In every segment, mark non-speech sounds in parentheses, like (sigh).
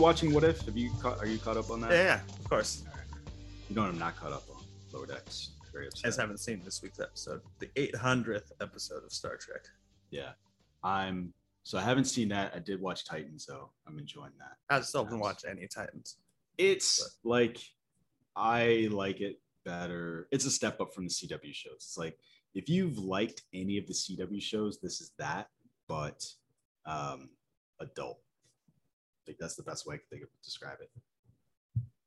Watching What If? Have you caught, are you caught up on that? Yeah, yeah, of course. You know what I'm not caught up on? Lower Decks. Very I upset. just haven't seen this week's episode, the 800th episode of Star Trek. Yeah. I'm so I haven't seen that. I did watch Titans though. I'm enjoying that. I still haven't watched any Titans. It's like I like it better. It's a step up from the CW shows. It's like if you've liked any of the CW shows, this is that, but um adult. I think that's the best way I can think of to describe it.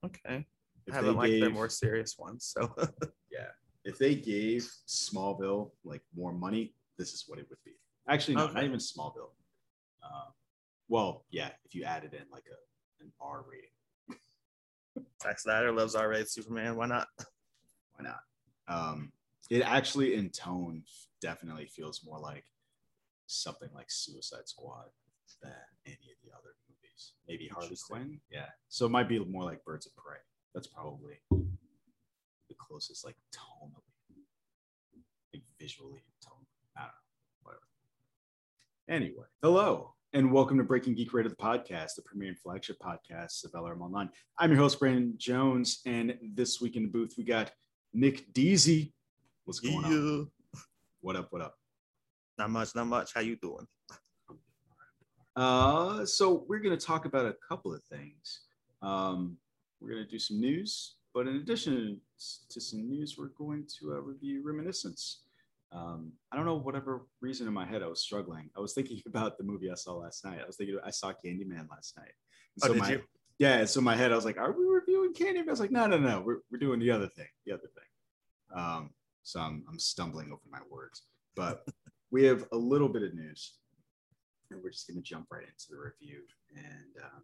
Okay. If I haven't liked their gave- more serious ones, so (laughs) Yeah. If they gave Smallville like more money, this is what it would be. Actually, no, not even Smallville. Uh, well, yeah, if you added in like a an R rating, (laughs) Zack Snyder loves R-rated Superman. Why not? why not? Um, it actually in tone definitely feels more like something like Suicide Squad than any of the other movies. Maybe Harley Quinn. Yeah. So it might be more like Birds of Prey. That's probably the closest like tonally, like visually tone. I don't know. Whatever. Anyway, hello and welcome to Breaking Geek Radio, the podcast, the premier and flagship podcast of LRM Online. I'm your host, Brandon Jones, and this week in the booth we got Nick Deasy. What's going on? What up? What up? Not much, not much. How you doing? Uh, so we're going to talk about a couple of things. Um, we're going to do some news, but in addition to some news, we're going to uh, review Reminiscence. Um, I don't know whatever reason in my head I was struggling. I was thinking (laughs) about the movie I saw last night. I was thinking I saw Candyman last night. And Oh, did my, you? Yeah. So in my head, I was like, "Are we reviewing Candyman?" I was like, "No, no, no. We're we're doing the other thing. The other thing." Um, so I'm I'm stumbling over my words, but we have a little bit of news and we're just going to jump right into the review. And um,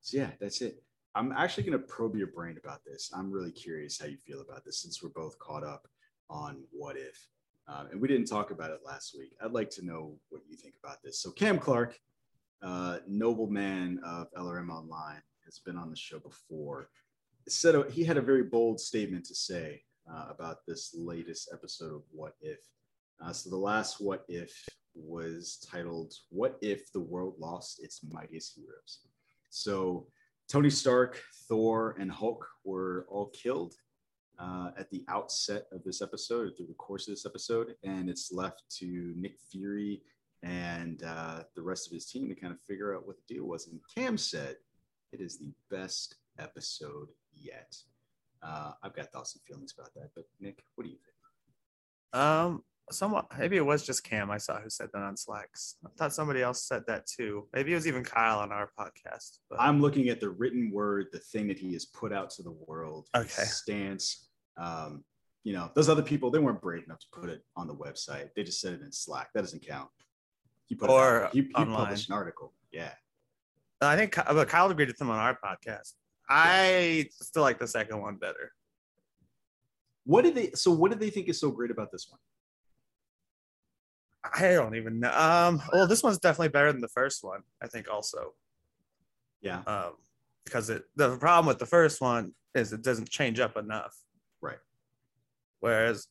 so, yeah, that's it. I'm actually going to probe your brain about this. I'm really curious how you feel about this since we're both caught up on what if. Um, and we didn't talk about it last week. I'd like to know what you think about this. So, Cam Clark, uh, nobleman of LRM Online, has been on the show before. Said he had a very bold statement to say uh, about this latest episode of What If. Uh, so the last What If was titled What If the World Lost Its Mightiest Heroes? So Tony Stark, Thor, and Hulk were all killed uh, at the outset of this episode, or through the course of this episode, and it's left to Nick Fury and uh, the rest of his team to kind of figure out what the deal was. And Cam said it is the best episode yet. Uh, I've got thoughts and feelings about that, but Nick, what do you think? Um, somewhat. Maybe it was just Cam I saw who said that on Slacks. I thought somebody else said that too. Maybe it was even Kyle on our podcast. But I'm looking at the written word, the thing that he has put out to the world. his Okay. Stance. Um, you know, those other people, they weren't brave enough to put it on the website. They just said it in Slack. That doesn't count. He put Or it. He, he published an article. Yeah. I think but Kyle agreed with him on our podcast. I still like the second one better. What did they so what did they think is so great about this one? I don't even know. Um, well, this one's definitely better than the first one. I think also. Yeah. Um, because it the problem with the first one is it doesn't change up enough. Right. Whereas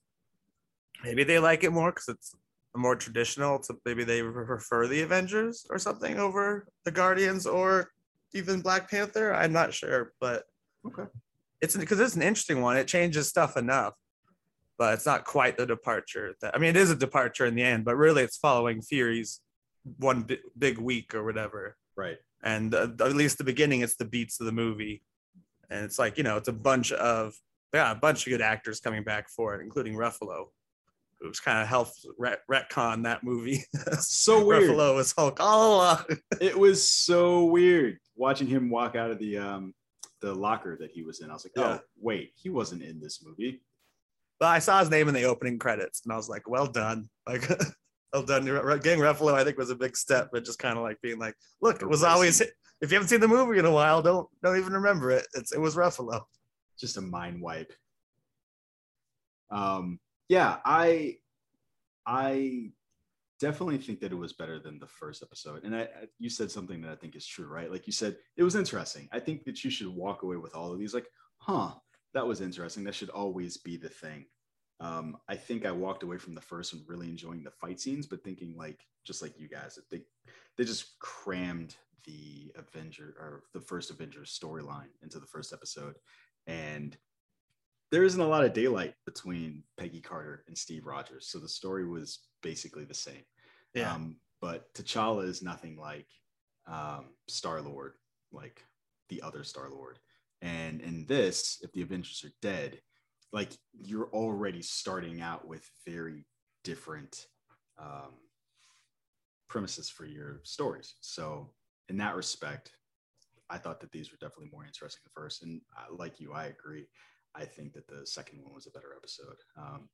maybe they like it more because it's more traditional. So maybe they prefer the Avengers or something over the Guardians or even Black Panther. I'm not sure, but Okay. it's because it's an interesting one. It changes stuff enough, but it's not quite the departure that I mean, it is a departure in the end, but really it's following Fury's one bi- big week or whatever. Right. And uh, at least the beginning, it's the beats of the movie, and it's like you know, it's a bunch of yeah, a bunch of good actors coming back for it, including Ruffalo, who's kind of helped ret- retcon that movie. (laughs) So weird. Ruffalo was Hulk all along. (laughs) It was so weird watching him walk out of the um the locker that he was in. I was like, Yeah. oh wait, he wasn't in this movie. But I saw his name in the opening credits, and I was like, "Well done!" (laughs) Like, well done. Getting Ruffalo, I think, was a big step, but just kind of like being like, "Look, it was always." (laughs) If you haven't seen the movie in a while, don't don't even remember it. It's it was Ruffalo. Just a mind wipe. Um, yeah, I I definitely think that it was better than the first episode. And I, I, you said something that I think is true, right? Like you said, it was interesting. I think that you should walk away with all of these like, huh, that was interesting. That should always be the thing. Um, I think I walked away from the first one really enjoying the fight scenes, but thinking like just like you guys, they they just crammed the Avenger or the first Avengers storyline into the first episode, and there isn't a lot of daylight between Peggy Carter and Steve Rogers, so the story was basically the same. Yeah. Um, but T'Challa is nothing like um, Star Lord, like the other Star Lord. And in this, if the Avengers are dead, like you're already starting out with very different um, premises for your stories. So in that respect, I thought that these were definitely more interesting at first. And uh, like you, I agree. I think that the second one was a better episode. Um,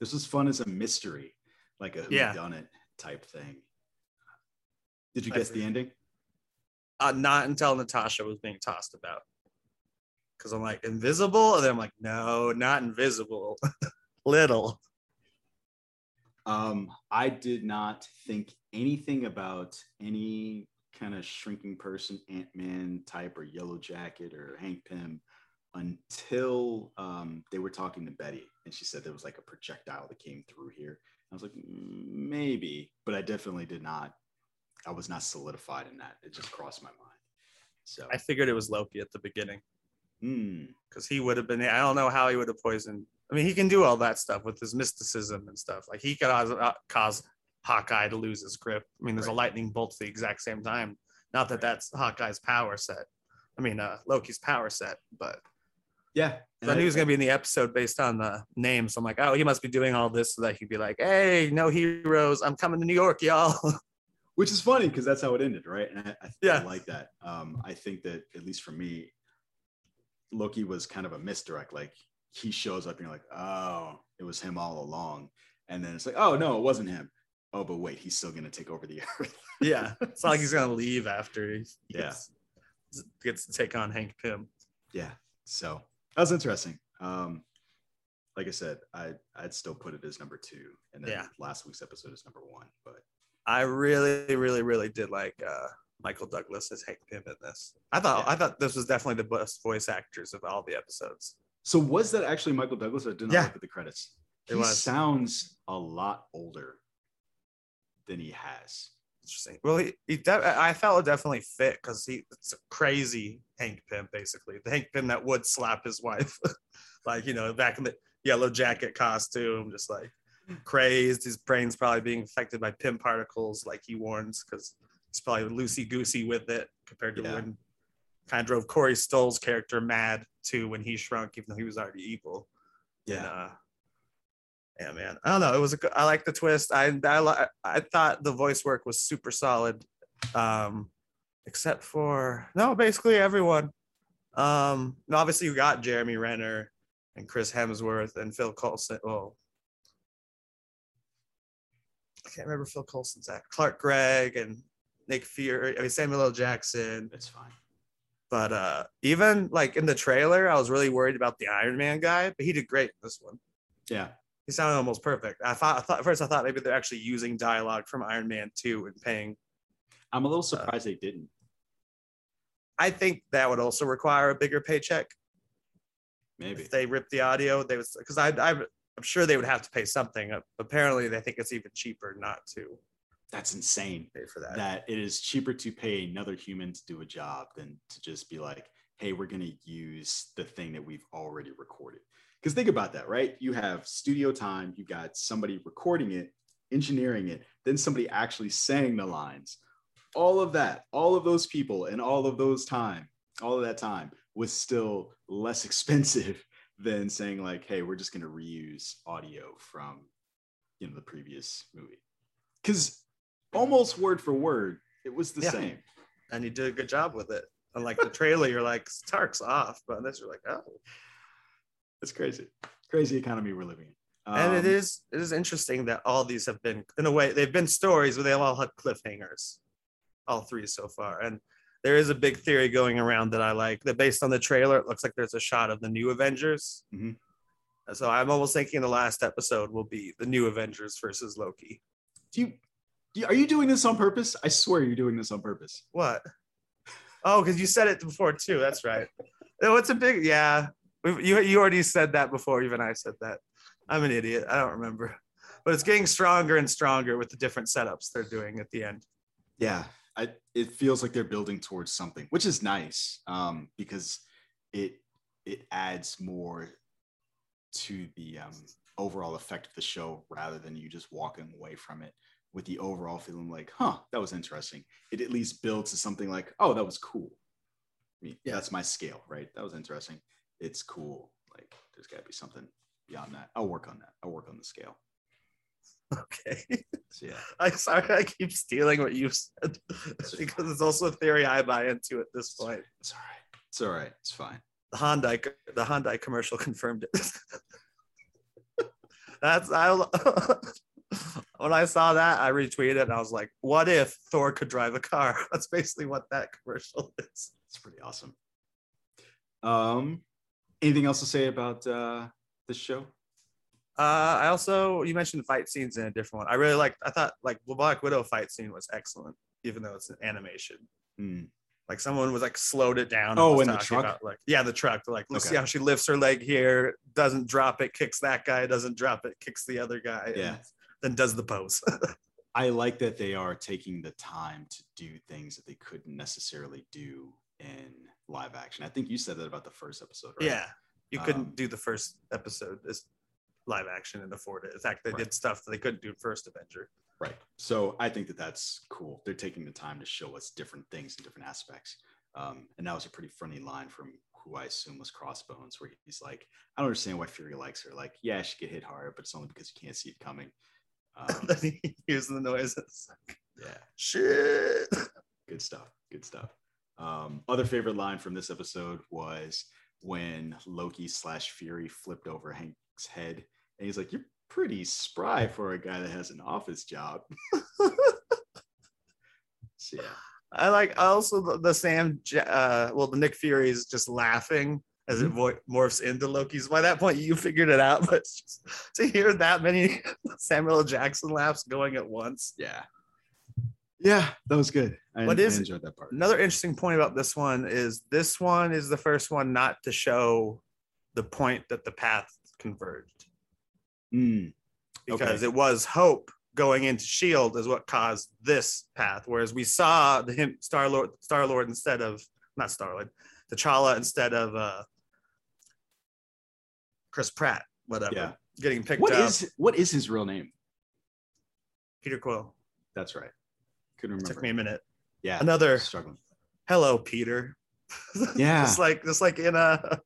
this was fun as a mystery, like a who Yeah. done it type thing. Did you guess the ending? Uh, not until Natasha was being tossed about. Because I'm like, invisible? And then I'm like, no, not invisible. (laughs) Little. Um, I did not think anything about any kind of shrinking person, Ant Man type, or Yellow Jacket, or Hank Pym until um, they were talking to Betty, and she said there was like a projectile that came through here. I was like, "Mm, maybe, but I definitely did not. I was not solidified in that. It just crossed my mind. So, I figured it was Loki at the beginning. Hmm, because he would have been. I don't know how he would have poisoned. I mean, he can do all that stuff with his mysticism and stuff. Like he could cause, uh, cause Hawkeye to lose his grip. I mean, there's a lightning bolt at the exact same time. Not that Right. that's Hawkeye's power set. I mean, uh, Loki's power set, but yeah. I knew he was gonna be in the episode based on the name. So I'm like, oh, he must be doing all this so that he'd be like, hey, no heroes, I'm coming to New York, y'all. (laughs) which is funny because that's how it ended, right? And I, I, Yeah. I like that. Um, I think that at least for me, Loki was kind of a misdirect. Like he shows up and you're like, oh, it was him all along, and then it's like, oh no, it wasn't him. Oh, but wait, he's still gonna take over the (laughs) earth. yeah, it's not like he's gonna leave after he Yeah. gets, gets to take on Hank Pym. yeah. So that was interesting. Um, like I said, I I'd still put it as number two, and then Yeah. last week's episode is number one. But I really, really, really did like uh, Michael Douglas as Hank Pym in this. I thought Yeah. I thought this was definitely the best voice actors of all the episodes. so was that actually Michael Douglas? I did not Yeah. look at the credits. It he was. sounds a lot older than he has. Interesting. Well, he, he de- I felt it definitely fit because he it's a crazy Hank Pym, basically the Hank Pym that would slap his wife, (laughs) like you know back in the yellow jacket costume, just like crazed. His brain's probably being affected by Pym particles, like he warns, because he's probably loosey goosey with it compared to Yeah. when kind of drove Corey Stoll's character mad too when he shrunk, even though he was already evil. And, uh, yeah, man. I don't know. It was a good, I like the twist. I I I thought the voice work was super solid, um, except for no, basically everyone. Um, and obviously you got Jeremy Renner and Chris Hemsworth and Phil Coulson. Well, I can't remember Phil Coulson's act. Clark Gregg and Nick Fury. I mean Samuel L. Jackson. It's fine. But uh, even like in the trailer, I was really worried about the Iron Man guy, but he did great in this one. Yeah. He sounded almost perfect. I thought, I thought first I thought maybe they're actually using dialogue from Iron Man 2 and paying. I'm a little surprised they didn't. I think that would also require a bigger paycheck Maybe. if they rip the audio. They was because I, I I'm sure they would have to pay something. Uh, Apparently, they think it's even cheaper not to That's insane. pay for that. That it is cheaper to pay another human to do a job than to just be like, hey, we're going to use the thing that we've already recorded. Because think about that, right? You have studio time, you got somebody recording it, engineering it, then somebody actually saying the lines. All of that, all of those people, and all of those time, all of that time was still less (laughs) expensive than saying like, hey, we're just going to reuse audio from, you know, the previous movie. Because almost word for word, it was the Yeah. same. and you did a good job with it. Unlike the trailer, you're like Stark's off, but this you're like, oh, It's crazy. crazy economy we're living in. and it Um, is it is interesting that all these have been in a way they've been stories but they all had cliffhangers all three so far and there is a big theory going around that i like that based on the trailer it looks like there's a shot of the new avengers Mhm. So i'm almost thinking the last episode will be the new avengers versus loki do you- are you doing this on purpose? I swear you're doing this on purpose. what? Oh because you said it before too that's right. It's a big yeah. You, you already said that before even i said that. I'm an idiot i don't remember. But it's getting stronger and stronger with the different setups they're doing at the end. Yeah, I, it feels like they're building towards something, which is nice um, because it it adds more to the um, overall effect of the show rather than you just walking away from it with the overall feeling like, huh, that was interesting. It at least builds to something like, oh, that was cool. I mean, Yeah. that's my scale, right? That was interesting. It's cool. Like, there's got to be something beyond that. I'll work on that. I'll work on the scale. okay So yeah, (laughs) i'm sorry i keep stealing what you said because it's also a theory i buy into at this point it's all right. It's all right. It's fine. the hyundai the hyundai commercial (laughs) confirmed it (laughs) that's i when i saw that i retweeted it and i was like what if thor could drive a car (laughs) that's basically what that commercial is It's pretty awesome. Um, anything else to say about uh this show? Uh, I also you mentioned fight scenes in a different one. I really liked. I thought like the Black Widow fight scene was excellent, even though it's an animation. Hmm. Like someone was like slowed it down. Oh, in the truck? About, like yeah, the truck. They're like, let's see how she lifts her leg here, doesn't drop it, kicks that guy, doesn't drop it, kicks the other guy, Yeah. And then does the pose. (laughs) I like that they are taking the time to do things that they couldn't necessarily do in live action. I think you said that about the first episode, right? yeah, you couldn't Um, do the first episode as live action and afford it. In fact, they Right. did stuff that they couldn't do first Avenger. Right. So I think that that's cool. They're taking the time to show us different things and different aspects. Um, and that was a pretty funny line from who I assume was Crossbones, where he's like, I don't understand why Fury likes her. Like, yeah, she get hit hard, but it's only because you can't see it coming. Um, (laughs) then he hears the noises. yeah. Shit. good stuff good stuff um other favorite line from this episode was when loki slash fury flipped over hank's head and he's like you're pretty spry for a guy that has an office job (laughs) so yeah I like also the, the Sam, uh, well, the Nick Fury is just laughing as Mm-hmm. it vo- morphs into Loki's. By that point, you figured it out, (laughs) but just, to hear that many (laughs) Samuel L. Jackson laughs going at once. yeah yeah that was good i, What I enjoyed that part Another interesting point about this one is this one is the first one not to show the point that the path converged Mm, because Okay. it was hope going into shield is what caused this path whereas we saw the him star lord star lord instead of not star lord t'challa instead of uh chris pratt whatever Yeah. getting picked what up. is what is his real name? Peter quill. That's right. Couldn't it remember. took me a minute. Yeah another struggling. Hello peter. (laughs) Yeah. just like just like in a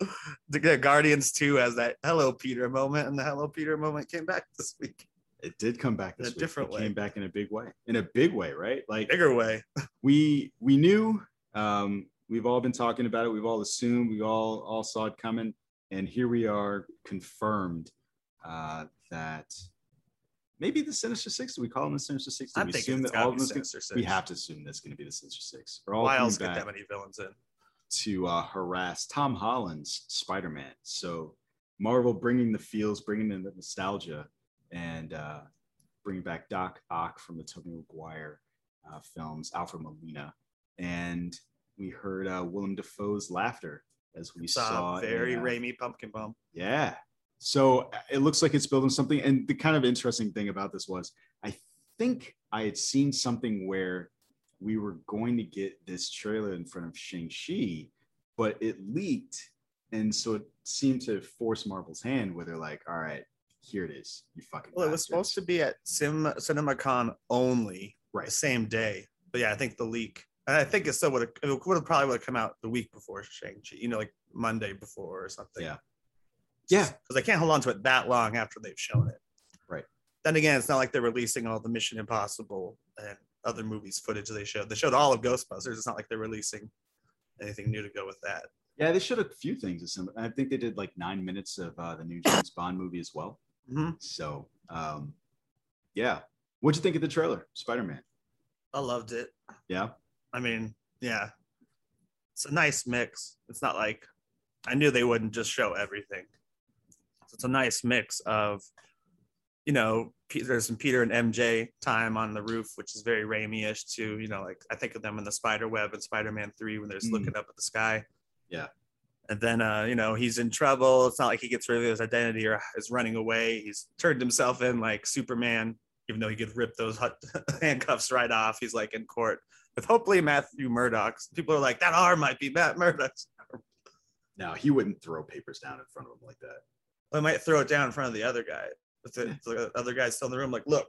(laughs) the the guardians 2 has that hello peter moment and the hello peter moment came back (laughs) this week. It did come back In a week. different it way. came back in a big way. In a big way right? Like bigger way. we we knew um we've all been talking about it. We've all assumed. We all all saw it coming and here we are confirmed uh that maybe the sinister six do we call them the sinister six? Do i'm we assume that all of be them is we have to assume that's going to be the sinister six. They're all why else get that many villains in. to uh, harass tom holland's spider-man. So marvel bringing the feels bringing in the nostalgia and uh bringing back doc ock from the tobey maguire uh, films alfred molina. And we heard uh, Willem Dafoe's laughter as we saw, saw. very in, uh, Raimi pumpkin bomb. Yeah. So uh, it looks like it's building something. And the kind of interesting thing about this was, I think I had seen something where we were going to get this trailer in front of Shang-Chi, but it leaked. And so it seemed to force Marvel's hand where they're like, all right, here it is. You fucking. Well, it was supposed to be at Sim CinemaCon only the Right. same day, but yeah, I think the leak. And I think it still would have. It would have probably would have come out the week before Shang Chi. You know, like Monday before or something. Yeah. Yeah. because they can't hold on to it that long after they've shown it. Right. Then again, it's not like they're releasing all the Mission Impossible and other movies footage they showed. They showed all of Ghostbusters. It's not like they're releasing anything new to go with that. Yeah, they showed a few things. I think they did like nine minutes of uh, the new James Bond movie as well. Mhm. So, um, yeah. What'd you think of the trailer, Spider Man? I loved it. Yeah. I mean, yeah, it's a nice mix. It's not like I knew they wouldn't just show everything. So it's a nice mix of, you know, there's some Peter and MJ time on the roof, which is very Raimi-ish too. You know, like I think of them in the Spider Web and Spider-Man Three when they're Mm. looking up at the sky. Yeah. And then, uh, you know, he's in trouble. It's not like he gets rid of his identity or is running away. He's turned himself in like Superman, even though he could rip those (laughs) handcuffs right off. He's like in court with hopefully Matthew Murdock's. People are like, that arm might be Matt Murdock's. No, he wouldn't throw papers down in front of him like that. I might throw it down in front of the other guy. But the, the other guy's still in the room, like, look,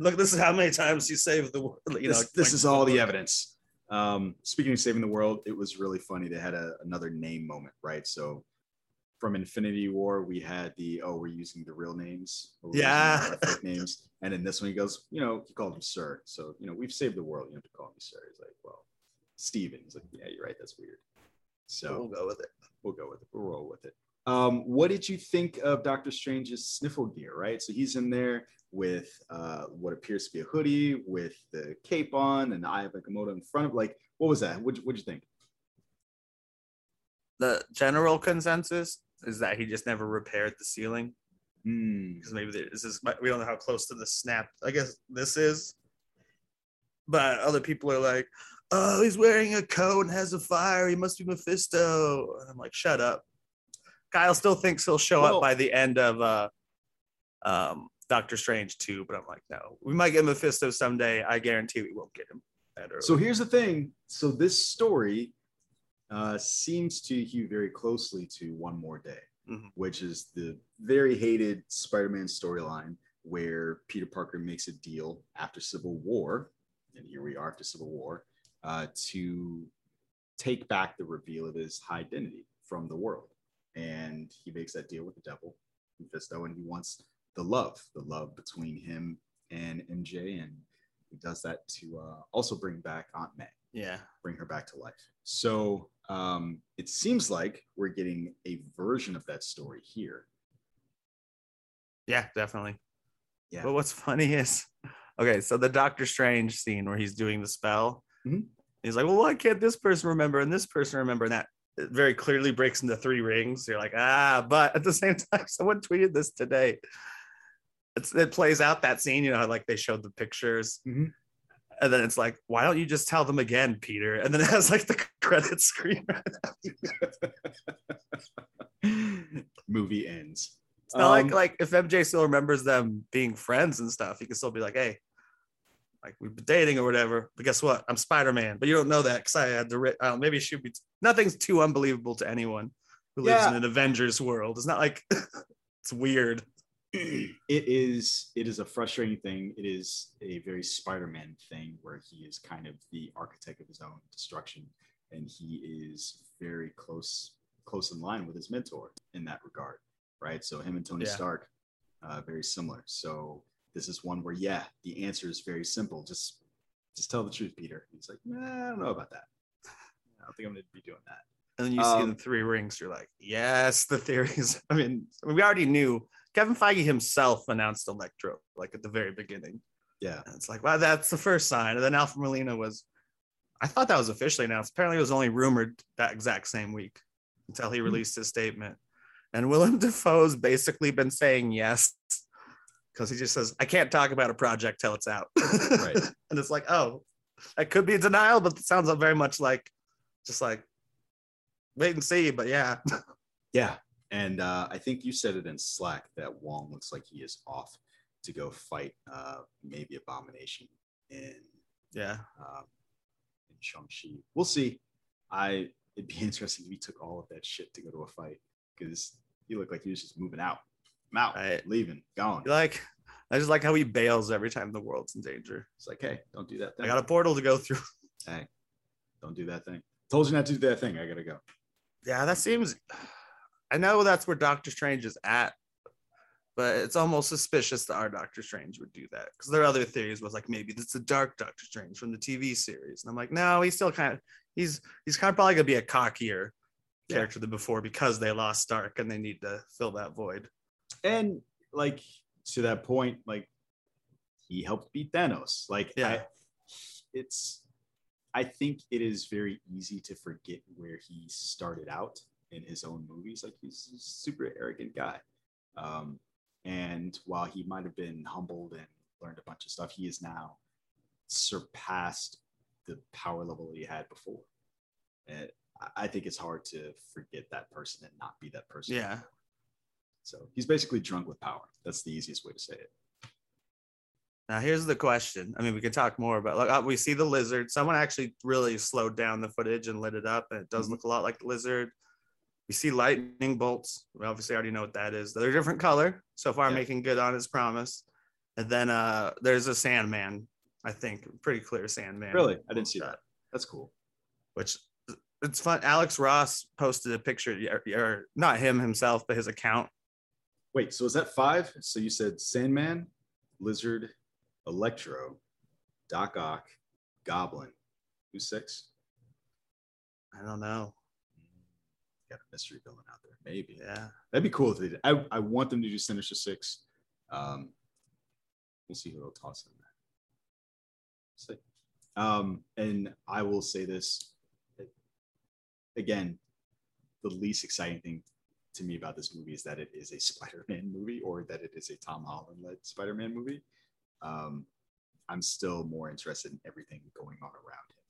look, this is how many times you saved the world. You know, this, this like- is all the evidence. Um, speaking of saving the world, it was really funny. They had a, another name moment, right? So from Infinity War, we had the oh, we're using the real names. we're Yeah. fake names. And in this one, he goes, you know, he called him Sir. So you know, we've saved the world. You have to call me Sir. He's like, well, Stephen. He's like, yeah, you're right. That's weird. So We'll go with it. we'll go with it. We'll roll with it. Um, what did you think of Doctor Strange's sniffle gear? Right, so he's in there with uh, what appears to be a hoodie with the cape on and the Eye of Agamotto in front of. Like, what was that? What what'd you think? The general consensus is that he just never repaired the ceiling Hmm. because maybe this is we don't know how close to the snap. I guess this is, but other people are like, "Oh, he's wearing a coat and has a fire. He must be Mephisto." And I'm like, "Shut up." Kyle still thinks he'll show Well- up by the end of uh, um, Doctor Strange too, but I'm like, no, we might get Mephisto someday. I guarantee we won't get him. So here's the thing. So this story uh, seems to hew very closely to One More Day, Mhm. which is the very hated Spider-Man storyline where Peter Parker makes a deal after Civil War, and here we are after Civil War, uh, to take back the reveal of his identity from the world. And he makes that deal with the devil, Mephisto, and he wants the love, the love between him and MJ, and he does that to uh, also bring back Aunt May, yeah, bring her back to life. So um, it seems like we're getting a version of that story here. yeah, definitely. Yeah. But what's (laughs) funny is, okay, so the Doctor Strange scene where he's doing the spell, Mhm. he's like, well, why can't this person remember and this person remember? And that it very clearly breaks into three rings. You're like, ah, but at the (laughs) same time, someone tweeted this today. It's, it plays out that scene, you know, like they showed the pictures. Mhm. And then it's like, why don't you just tell them again, Peter? And then it has like the credit screen. (laughs) Movie ends. It's not like Um, like if MJ still remembers them being friends and stuff, he can still be like, hey, like we've been dating or whatever. But guess what? I'm Spider Man. But you don't know that because I had to. Ri- uh, maybe it should be. Nothing's too unbelievable to anyone who lives Yeah. in an Avengers world. It's not like (laughs) it's weird. It is it is a frustrating thing. It is a very Spider-Man thing where he is kind of the architect of his own destruction, and he is very close close in line with his mentor in that regard, right? So him and Tony Yeah. Stark, uh, very similar. So this is one where yeah, the answer is very simple. Just just tell the truth, Peter. He's like, nah, I don't know about that. (laughs) I don't think I'm going to be doing that. And then you see Um, the three rings. You're like, yes, the theories. (laughs) I mean, we already knew. Kevin Feige himself announced Electro like at the very beginning. Yeah. And it's like, wow, that's the first sign. And then Alfred Molina was, I thought that was officially announced. Apparently, it was only rumored that exact same week until he released his statement. And Willem (laughs) Dafoe's basically been saying yes because he just says, I can't talk about a project till it's out. Right. (laughs) and it's like, oh, that could be denial, but it sounds very much like just like wait and see. But yeah, (laughs) Yeah. And uh, I think you said it in Slack that Wong looks like he is off to go fight uh, maybe Abomination in yeah. um, in Shang-Chi. We'll see. I it'd be (laughs) interesting if he took all of that shit to go to a fight because he looked like he was just moving out. I'm out, Right. leaving, gone. Like, I just like how he bails every time the world's in danger. It's like, hey, don't do that thing. I got a portal to go through. (laughs) Hey, don't do that thing. Told you not to do that thing. I gotta go. Yeah, that seems. I know that's where Doctor Strange is at, but it's almost suspicious that our Doctor Strange would do that because there are other theories was like maybe it's a dark Doctor Strange from the TV series, and I'm like, no, he's still kind of he's he's kind of probably gonna be a cockier Yeah. character than before because they lost Stark and they need to fill that void. and like to that point, like he helped beat Thanos. Like, Yeah. I, it's, I think it is very easy to forget where he started out in his own movies. Like, he's a super arrogant guy. Um, and while he might have been humbled and learned a bunch of stuff, he is now surpassed the power level he had before. And I- I think it's hard to forget that person and not be that person. Yeah. So he's basically drunk with power. That's the easiest way to say it. Now here's the question. I mean, we can talk more about like uh, we see the lizard. Someone actually really slowed down the footage and lit it up, and it does Mhm. look a lot like the lizard. We see lightning bolts. We obviously already know what that is. They're a different color. So far, Yeah. making good on his promise. And then uh there's a Sandman. I think pretty clear Sandman. Really? I didn't see that. That's cool. Which it's fun. Alex Ross posted a picture, or, or not him himself, but his account. Wait, so is that five? So you said Sandman, Lizard, Electro, Doc Ock, Goblin. Who's six? I don't know. Got a mystery villain out there. Maybe. Yeah. That'd be cool if they did. I, I want them to do Sinister Six. Um, we'll see who they'll toss in there. See. Um, and I will say this again, the least exciting thing to me about this movie is that it is a (laughs) Spider-Man movie or that it is a Tom Holland-led Spider-Man movie. Um, I'm still more interested in everything going on around him.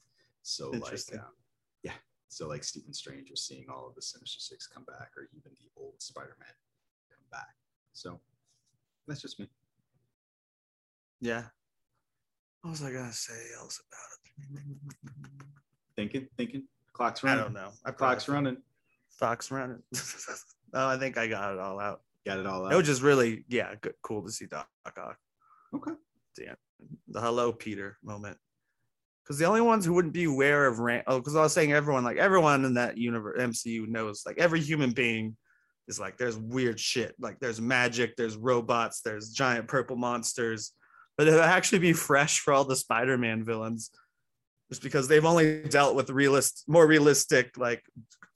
So like, um, yeah. So like Stephen Strange or seeing all of the Sinister Six come back, or even the old Spider-Man come back. So that's just me. Yeah. What was I gonna say else about it? Thinking, thinking. Clock's running. I don't know. I Clock's running. Fox running. (laughs) oh, I think I got it all out. Got it all out. It was just really, yeah, good, cool to see Doc Ock. Okay. Yeah. The hello Peter moment. Because the only ones who wouldn't be aware of ran- oh, because I was saying everyone, like everyone in that universe MCU knows, like every human being is like there's weird shit. Like there's magic, there's robots, there's giant purple monsters. But it'll actually be fresh for all the Spider-Man villains. Just because they've only dealt with realist, more realistic, like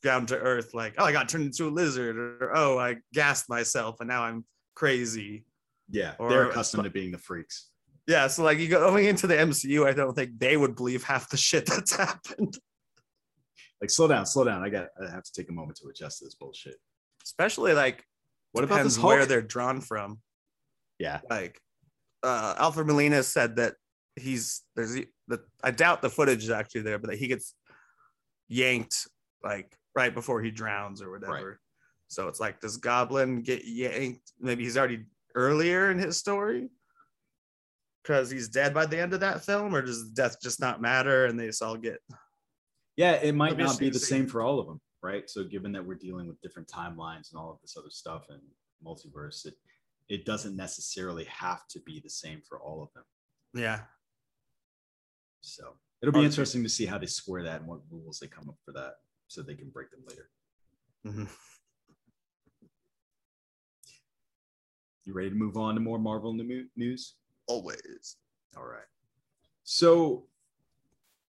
down to earth, like, oh, I got turned into a lizard, or oh, I gassed myself and now I'm crazy. Yeah, Or- they're accustomed to being the freaks. Yeah, so like you go going into the MCU, I don't think they would believe half the shit that's (laughs) happened. Like, slow down, slow down. I got. I have to take a moment to adjust to this bullshit. Especially like What about depends this where they're drawn from. Yeah, Like uh Alfred Molina said that he's there's the I doubt the footage is actually there, but that he gets yanked like right before he drowns or whatever. So it's like does Goblin get yanked? Maybe he's already earlier in his story because he's dead by the end of that film, or does death just not matter and they just all get yeah. It might not be the same for all of them, right? So, given that we're dealing with different timelines and all of this other stuff and multiverse, it it doesn't necessarily have to be the same for all of them. yeah So it'll be Okay. interesting to see how they square that and what rules they come up for that, so they can break them later. Mhm. You ready to move on to more Marvel new- news? always. All right. So,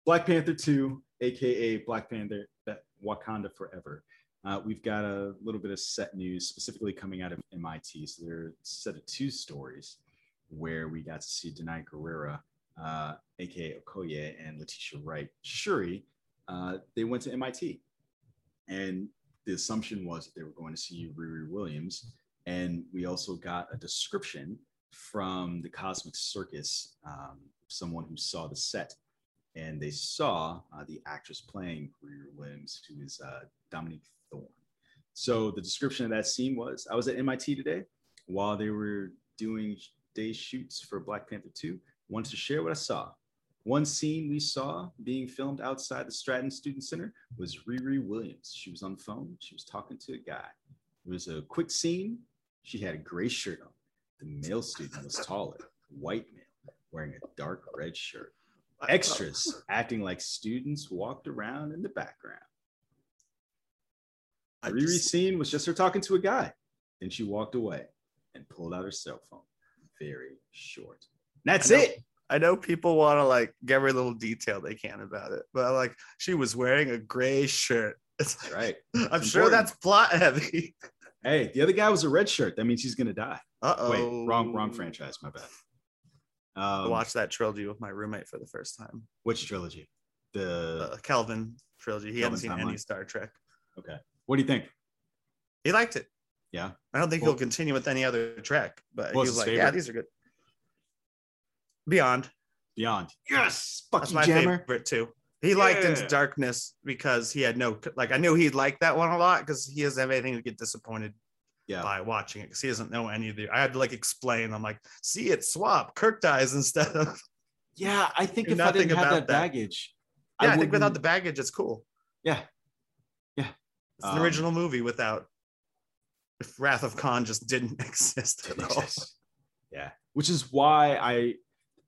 Black Panther 2, aka Black Panther that Wakanda Forever. Uh, we've got a little bit of set news specifically coming out of MIT. So, there are a set of two stories where we got to see Danai Gurira, uh, aka Okoye, and Letitia Wright Shuri. Uh, they went to MIT. And the assumption was that they were going to see Riri Williams. And we also got a description from the Cosmic Circus, um, someone who saw the set, and they saw uh, the actress playing Riri Williams, who is uh, Dominique Thorne. So the description of that scene was: I was at MIT today while they were doing day shoots for Black Panther 2. Wanted to share what I saw. One scene we saw being filmed outside the Stratton Student Center was Riri Williams. She was on the phone. She was talking to a guy. It was a quick scene. She had a gray shirt on. The male student was taller, white male, wearing a dark red shirt. Extras acting like students walked around in the background. I Riri's just- scene was just her talking to a guy. Then she walked away and pulled out her cell phone. Very short. That's I know. it. I know people want to like get every little detail they can about it, but like she was wearing a gray shirt (laughs) It's, right. I'm It's sure that's plot heavy. (laughs) Hey, the other guy was a red shirt. That means he's gonna die. Uh oh. Wait, wrong, wrong franchise. My bad. I Um, watched that trilogy with my roommate for the first time. which trilogy? The The Kelvin trilogy. He hadn't Kelvin seen any. Star Trek. okay. What do you think? He liked it. Yeah. I don't think Well- he'll continue with any other Trek, but he was like, "Yeah, these are good." Beyond. Beyond. Yes. Fuck That's my Jammer. favorite too. He liked Into Darkness because he had no like. I knew he'd like that one a lot because he doesn't have anything to get disappointed Yeah. by watching it because he doesn't know any of the. I had to like explain. I'm like, see it swap. Kirk dies instead of. (laughs) Yeah. I think Knew if I didn't have that, that. baggage, Yeah, I, think without the baggage, it's cool. yeah. Yeah. It's an Um, original movie without. If Wrath of Khan just didn't (laughs) exist at all. exist. Yeah, which is why I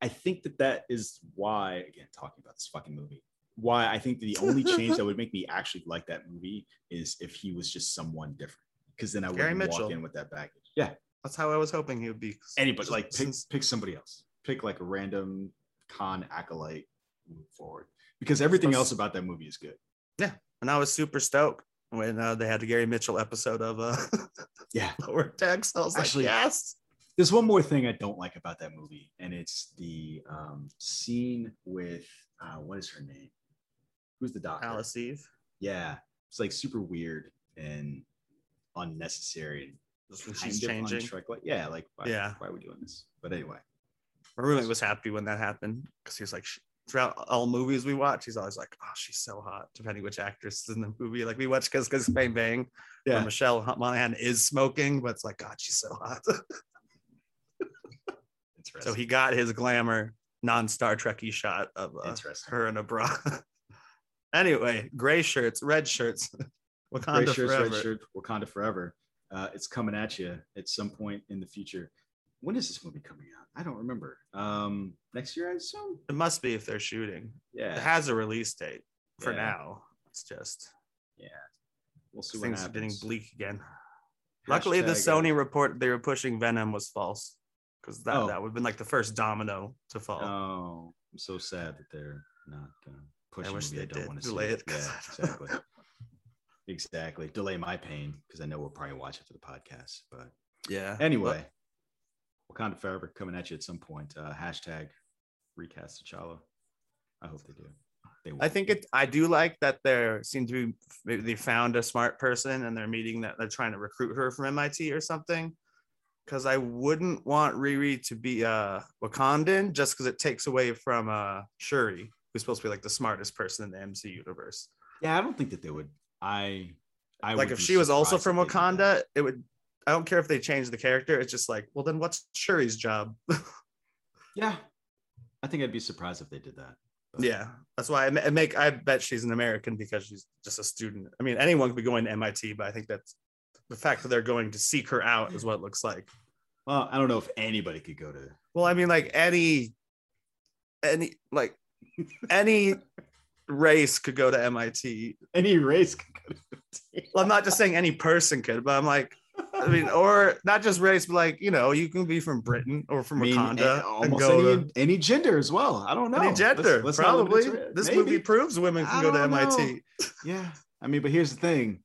I think that that is why again talking about this fucking movie. Why I think the only change that (laughs) would make me actually like that movie is if he was just someone different. Because then I Gary wouldn't walk Mitchell. in with that baggage. Yeah, That's how I was hoping he would be. anybody like pick since- pick somebody else. Pick like a random con acolyte move forward. Because everything else about that movie is good. Yeah, and I was super stoked when uh, they had the Gary Mitchell episode of uh, (laughs) Yeah. Lower Decks. I was Actually- like, yes. There's one more thing I don't like about that movie, and it's the um, scene with uh, what is her name? Who's the doctor? Alice Eve. Yeah, it's like super weird and unnecessary. Just when kind she's changing. yeah, like why, Yeah. why are we doing this? But anyway, My roommate was happy when that happened because he was like, throughout all movies we watch, he's always like, oh, she's so hot, depending which actress is in the movie. Like we watch Kiss Kiss Bang Bang, where Yeah. Michelle Monaghan is smoking, but it's like, God, she's so hot. interesting. (laughs) so he got his glamour non Star Trekky shot of uh, her in a bra. (laughs) anyway, gray shirts, red shirts, (laughs) Wakanda Gray shirts, forever. red shirt, Wakanda forever. Uh, it's coming at you at some point in the future. When is this movie coming out? I don't remember. Um, next year, I assume. It must be if they're shooting. Yeah, it has a release date for Yeah. now. It's just Yeah, we'll see things are getting bleak again. Luckily, the Hashtag, uh, Sony report they were pushing Venom was false because that, Oh. that would have been like the first domino to fall. Oh, I'm so sad that they're not gonna push I a wish movie they I don't did want to delay see. it, 'cause Yeah, exactly. (laughs) exactly. Delay my pain because I know we'll probably watch it for the podcast. But yeah. anyway, Wakanda Forever coming at you at some point. Uh, hashtag recast T'Challa. I hope they do. They. I think it. I do like that there seem to be maybe they found a smart person and they're meeting that they're trying to recruit her from MIT or something. Because I wouldn't want Riri to be uh Wakandan just because it takes away from uh Shuri, who's supposed to be like the smartest person in the MC universe. Yeah, I don't think that they would. I. I like if she was also from if they did that. Wakanda, it would. I don't care if they change the character. It's just like, well, then what's Shuri's job? (laughs) Yeah, I think I'd be surprised if they did that. But- yeah, that's why I I make. I bet she's an American because she's just a student. I mean, anyone could be going to MIT, but I think that's the fact that they're going to seek her out is what it looks like. Well, I don't know if anybody could go to. Well, I mean, like any, any like any race could go to MIT. Any race could go to. Well, I'm not just saying any person could, but I'm like, I mean, or not just race, but like you know, you can be from Britain or from I mean, Wakanda a- and almost go any, to any gender as well. I don't know. any gender. Let's- let's probably it this Maybe. movie proves women can go to don't MIT. know. Yeah, I mean, but here's the thing: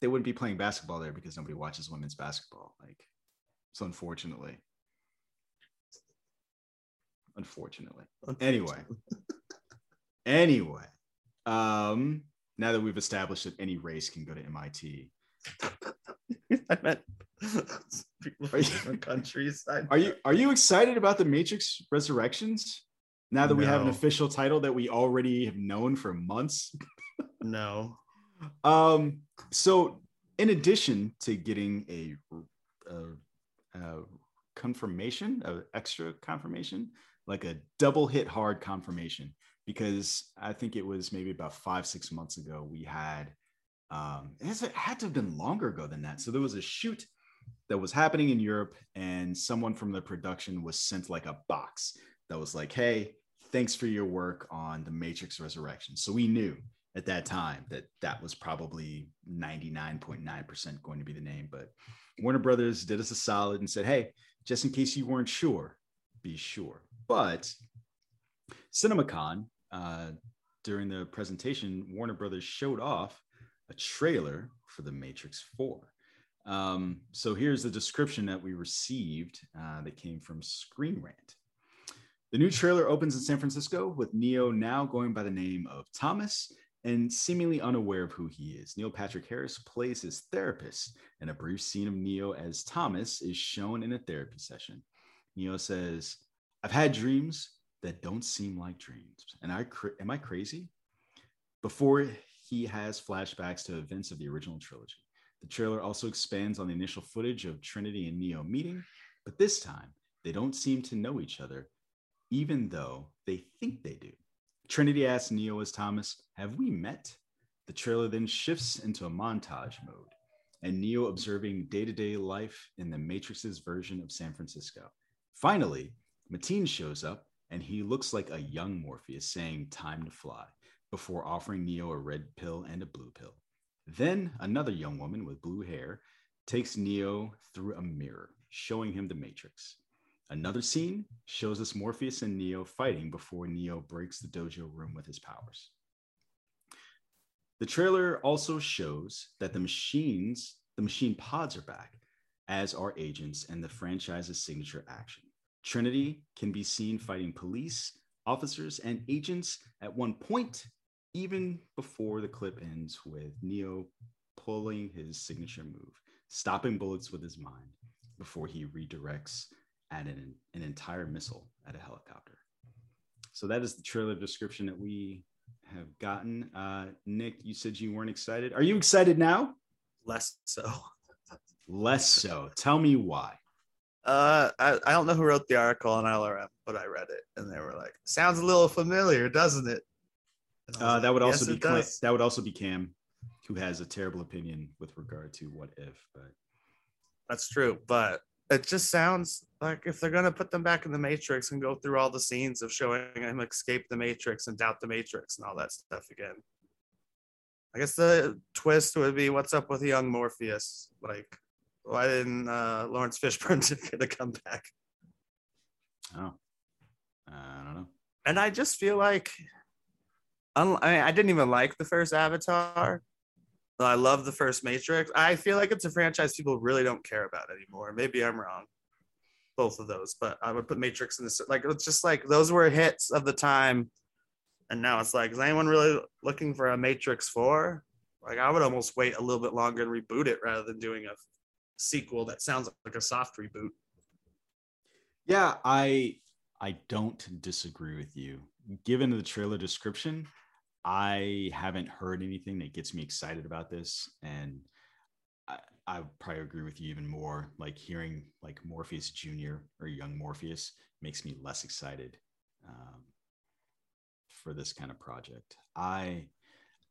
they wouldn't be playing basketball there because nobody watches women's basketball. Like, so unfortunately, unfortunately. Anyway, (laughs) anyway, um, now that we've established that any race can go to MIT, (laughs) I meant people Are from you- different (laughs) countries. Are you are you excited about the Matrix Resurrections? Now that we have an official title that we already have known for months. no. Um, so in addition to getting a, a, a confirmation, a extra confirmation, like a double hit hard confirmation, because I think it was maybe about five, six months ago, we had um it, had to have been longer ago than that. So there was a shoot that was happening in Europe, and someone from the production was sent like a box that was like, hey, thanks for your work on the Matrix Resurrection. So we knew at that time that that was probably 99.9% going to be the name. But Warner Brothers did us a solid and said, hey, just in case you weren't sure, be sure. But CinemaCon, uh, during the presentation, Warner Brothers showed off a trailer for The Matrix 4. Um, so here's the description that we received uh, that came from Screen Rant. The new trailer opens in San Francisco with Neo now going by the name of Thomas and seemingly unaware of who he is. Neil Patrick Harris plays his therapist, and a brief scene of Neo as Thomas is shown in a therapy session. Neo says, I've had dreams that don't seem like dreams. And I am I crazy? Before he has flashbacks to events of the original trilogy. The trailer also expands on the initial footage of Trinity and Neo meeting, but this time they don't seem to know each other, even though they think they do. Trinity asks Neo as Thomas, Have we met? The trailer then shifts into a montage mode and Neo observing day to day life in the Matrix's version of San Francisco. Finally, Mateen shows up and he looks like a young Morpheus saying, Time to fly, before offering Neo a red pill and a blue pill. Then another young woman with blue hair takes Neo through a mirror, showing him the Matrix. Another scene shows us Morpheus and Neo fighting before Neo breaks the dojo room with his powers. The trailer also shows that the machines, the machine pods are back, as are agents and the franchise's signature action. Trinity can be seen fighting police, officers, and agents at one point, even before the clip ends with Neo pulling his signature move, stopping bullets with his mind before he redirects at an, an entire missile at a helicopter. So that is the trailer description that we have gotten. Uh, Nick, you said you weren't excited. Are you excited now? Less so. (laughs) Less so. Tell me why. Uh, I, I don't know who wrote the article on LRM, but I read it and they were like, "Sounds a little familiar, doesn't it?" Uh, like, that would also yes, be that would also be Cam, who has a terrible opinion with regard to what if. But that's true. But it just sounds like if they're gonna put them back in the Matrix and go through all the scenes of showing him escape the Matrix and doubt the Matrix and all that stuff again. I guess the twist would be what's up with young Morpheus? Like, why didn't uh, Laurence Fishburne (laughs) get to come back? Oh, I don't know. And I just feel like, I, mean, I didn't even like the first Avatar, I love the first Matrix. I feel like it's a franchise people really don't care about anymore. Maybe I'm wrong. Both of those, but I would put Matrix in this. Like it's just like those were hits of the time, and now it's like, is anyone really looking for a Matrix Four? Like I would almost wait a little bit longer and reboot it rather than doing a sequel that sounds like a soft reboot. Yeah, I I don't disagree with you. Given the trailer description, I haven't heard anything that gets me excited about this, and I, I probably agree with you even more. Like hearing like Morpheus Junior or young Morpheus makes me less excited um, for this kind of project. I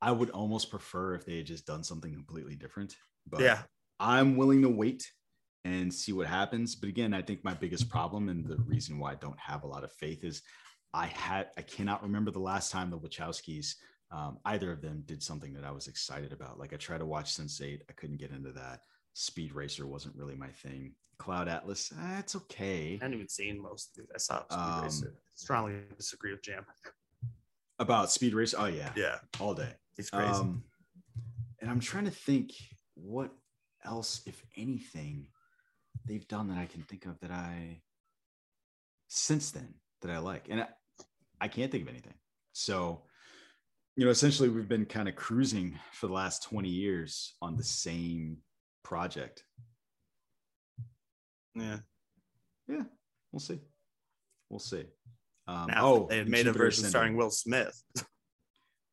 I would almost prefer if they had just done something completely different. But yeah, I'm willing to wait and see what happens. But again, I think my biggest problem and the reason why I don't have a lot of faith is I had I cannot remember the last time the Wachowskis, um, either of them, did something that I was excited about. Like I tried to watch Sense8, I couldn't get into that. Speed Racer wasn't really my thing. Cloud Atlas, eh, it's okay. I haven't even seen most of these. I saw Speed um, Racer. Strongly disagree with Jam. About Speed Racer? Oh yeah, yeah, all day. It's crazy. Um, and I'm trying to think what else, if anything, they've done that I can think of that I since then that I like. And I, I can't think of anything. So, you know, essentially we've been kind of cruising for the last 20 years on the same project. Yeah. Yeah. We'll see. We'll see. Um, now, oh, they made a version starring Will Smith. (laughs)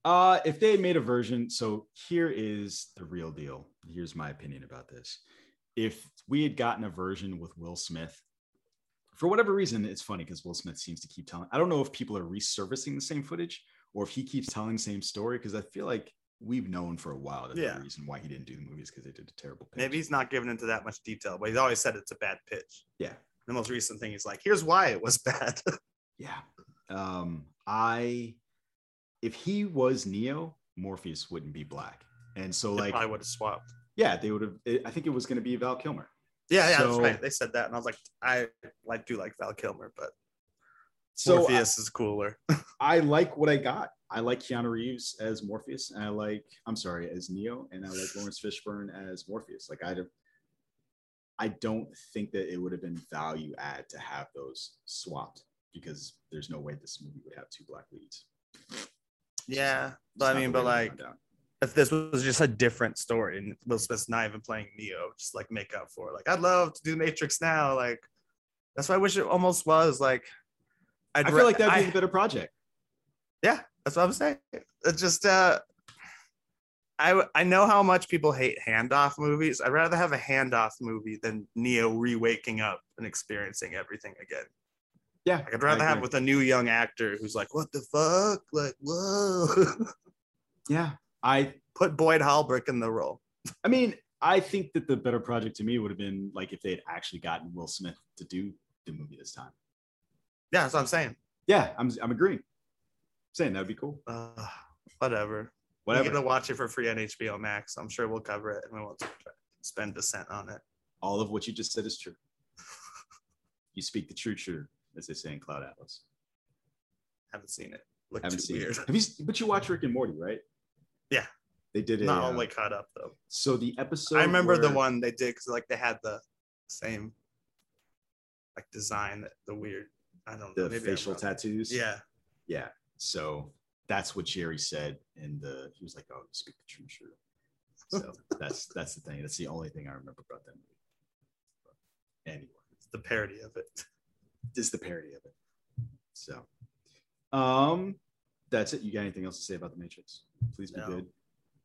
uh, if they had made a version, so here is the real deal. Here's my opinion about this. If we had gotten a version with Will Smith for whatever reason, it's funny because Will Smith seems to keep telling. I don't know if people are resurfacing the same footage or if he keeps telling the same story because I feel like we've known for a while that yeah. the reason why he didn't do the movies because they did a terrible pitch. Maybe he's not giving into that much detail, but he's always said it's a bad pitch. Yeah. The most recent thing is like, here's why it was (laughs) bad. yeah. Um, I if he was Neo, Morpheus wouldn't be black. And so like I would have swapped. Yeah, they would have I think it was gonna be Val Kilmer. Yeah, yeah, so, that's right. They said that, and I was like, I like do like Val Kilmer, but so uh, Morpheus is cooler. (laughs) I like what I got. I like Keanu Reeves as Morpheus, and I like I'm sorry as Neo, and I like Laurence Fishburne as Morpheus. Like I, I don't think that it would have been value add to have those swapped because there's no way this movie would have two black leads. Yeah, but I mean, but like if this was just a different story and Will Smith's not even playing Neo, just like make up for it. Like I'd love to do Matrix now. Like that's why I wish it almost was like. I'd I feel like that'd be I- the better project. Yeah, that's what I'm saying. It's just uh I I know how much people hate handoff movies. I'd rather have a handoff movie than Neo re-waking up and experiencing everything again. Yeah, Like, I'd rather have with a new young actor who's like, what the fuck? Like, whoa. (laughs) Yeah, I Put Boyd Holbrook in the role. I mean, I think that the better project to me would have been like if they had actually gotten Will Smith to do the movie this time. Yeah, that's what I'm saying. Yeah, I'm I'm agreeing. saying that'd be cool. Uh, whatever. Whatever. We're gonna watch it for free on HBO Max. I'm sure we'll cover it and we won't spend a cent on it. All of what you just said is true. You speak the true true, as they say in Cloud Atlas. Haven't seen it. Look Haven't seen weird. it. Have you? But you watch Rick and Morty, right? Yeah. They did it. Not uh, the way caught up though. so the episode. I remember the one they did because like they had the same like design, the weird. I don't know. the facial tattoos. Yeah, Yeah. So that's what Jerry said in the he was like, Oh, speak the true true. So (laughs) that's that's the thing. That's the only thing I remember about that movie. But anyway, it's the parody of it. This is the parody of it. So um that's it. You got anything else to say about the Matrix? Please be No. good.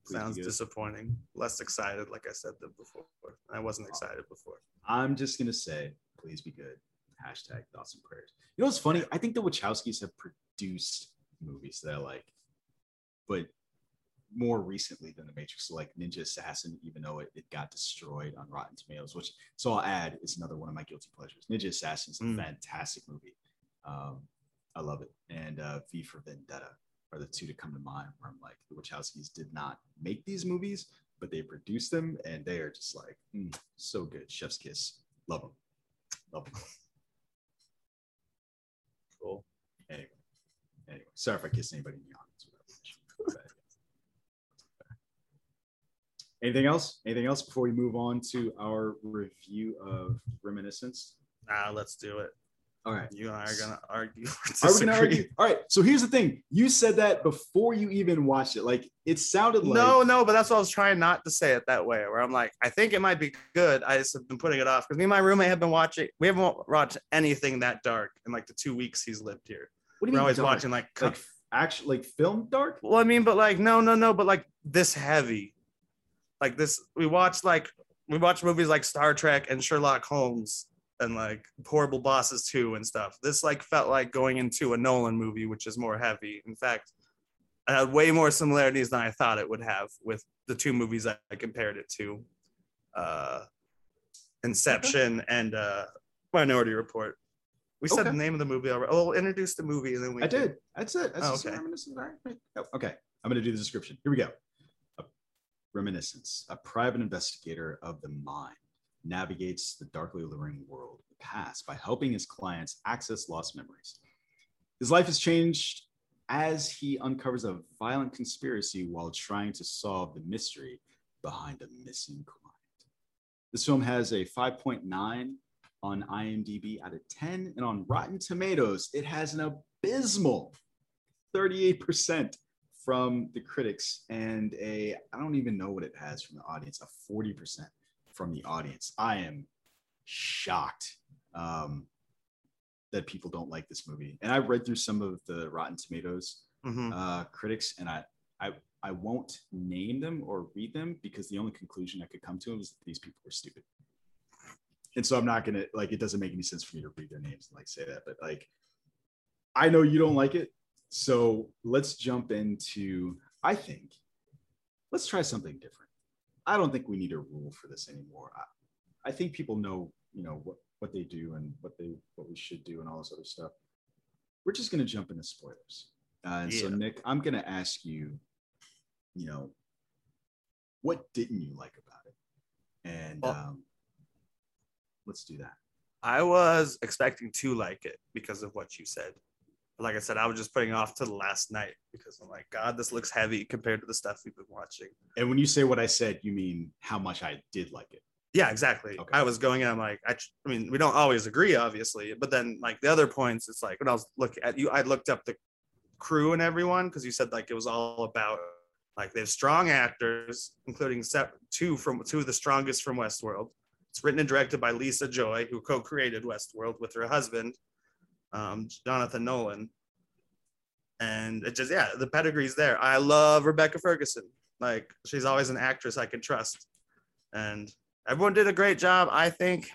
Please be Sounds good. disappointing. Less excited, like I said before. I wasn't excited before. I'm just gonna say, please be good. Hashtag thoughts and prayers. You know what's funny? I think the Wachowskis have produced movies that I like, but more recently than the Matrix, so like Ninja Assassin, even though it, it got destroyed on Rotten Tomatoes, which so I'll add is another one of my guilty pleasures. Ninja Assassin is a Mm. fantastic movie. Um, I love it. And uh, V for Vendetta are the two to come to mind where I'm like, the Wachowskis did not make these movies, but they produced them and they are just like mm, so good. Chef's kiss. Love them. Love them. Cool. Anyway, anyway, sorry if I kissed anybody in the audience. Anything else? Anything else before we move on to our review of Reminiscence? Nah, let's do it. All right. You and I are gonna argue. Are we gonna argue? All right. So here's the thing. You said that before you even watched it. Like it sounded like No, no, but that's what I was trying not to say it that way. Where I'm like, I think it might be good. I just have been putting it off because me and my roommate have been watching. We haven't watched anything that dark in like the two weeks he's lived here. What do you We're mean always dark? watching like, like actually like film dark? well, I mean, but like, no, no, no, but like this heavy, like this. We watched like we watched movies like Star Trek and Sherlock Holmes and like Horrible Bosses too and stuff. This like felt like going into a Nolan movie, which is more heavy. In fact, it had way more similarities than I thought it would have with the two movies I, compared it to. Uh Inception and uh Minority Report. We said Okay. the name of the movie already. Oh, we'll introduce the movie and then we I did. That's it. That's Oh, okay. All right. Oh, Okay. I'm going to do the description. Here we go. Reminiscence. A private investigator of the mind navigates the darkly luring world of the past by helping his clients access lost memories. His life has changed as he uncovers a violent conspiracy while trying to solve the mystery behind a missing client. This film has a 5.9 on IMDb out of 10, and on Rotten Tomatoes, it has an abysmal 38% from the critics and a I don't even know what it has from the audience, a 40% from the audience. I am shocked um, that people don't like this movie. And I read through some of the Rotten Tomatoes Mhm. uh, critics, and I, I I won't name them or read them because the only conclusion I could come to is that these people were stupid. And so I'm not gonna like it doesn't make any sense for me to read their names and like say that, but like I know you don't like it, so let's jump into I think let's try something different. I don't think we need a rule for this anymore. I, I think people know you know what what they do and what they what we should do and all this other stuff. We're just gonna jump into spoilers. Uh, and so Nick, I'm gonna ask you, you know, what didn't you like about it? And Well- um, let's do that. I was expecting to like it because of what you said. Like I said, I was just putting off to the last night because I'm like, God, this looks heavy compared to the stuff we've been watching. And when you say what I said, you mean how much I did like it. Yeah, exactly. Okay. I was going in, I'm like, I, I mean, we don't always agree, obviously, but then like the other points, it's like when I was looking at you, I looked up the crew and everyone because you said like it was all about like they have strong actors, including two from two of the strongest from Westworld. It's written and directed by Lisa Joy, who co-created Westworld with her husband, um, Jonathan Nolan. And it just yeah, the pedigree's there. I love Rebecca Ferguson. Like she's always an actress I can trust. And everyone did a great job. I think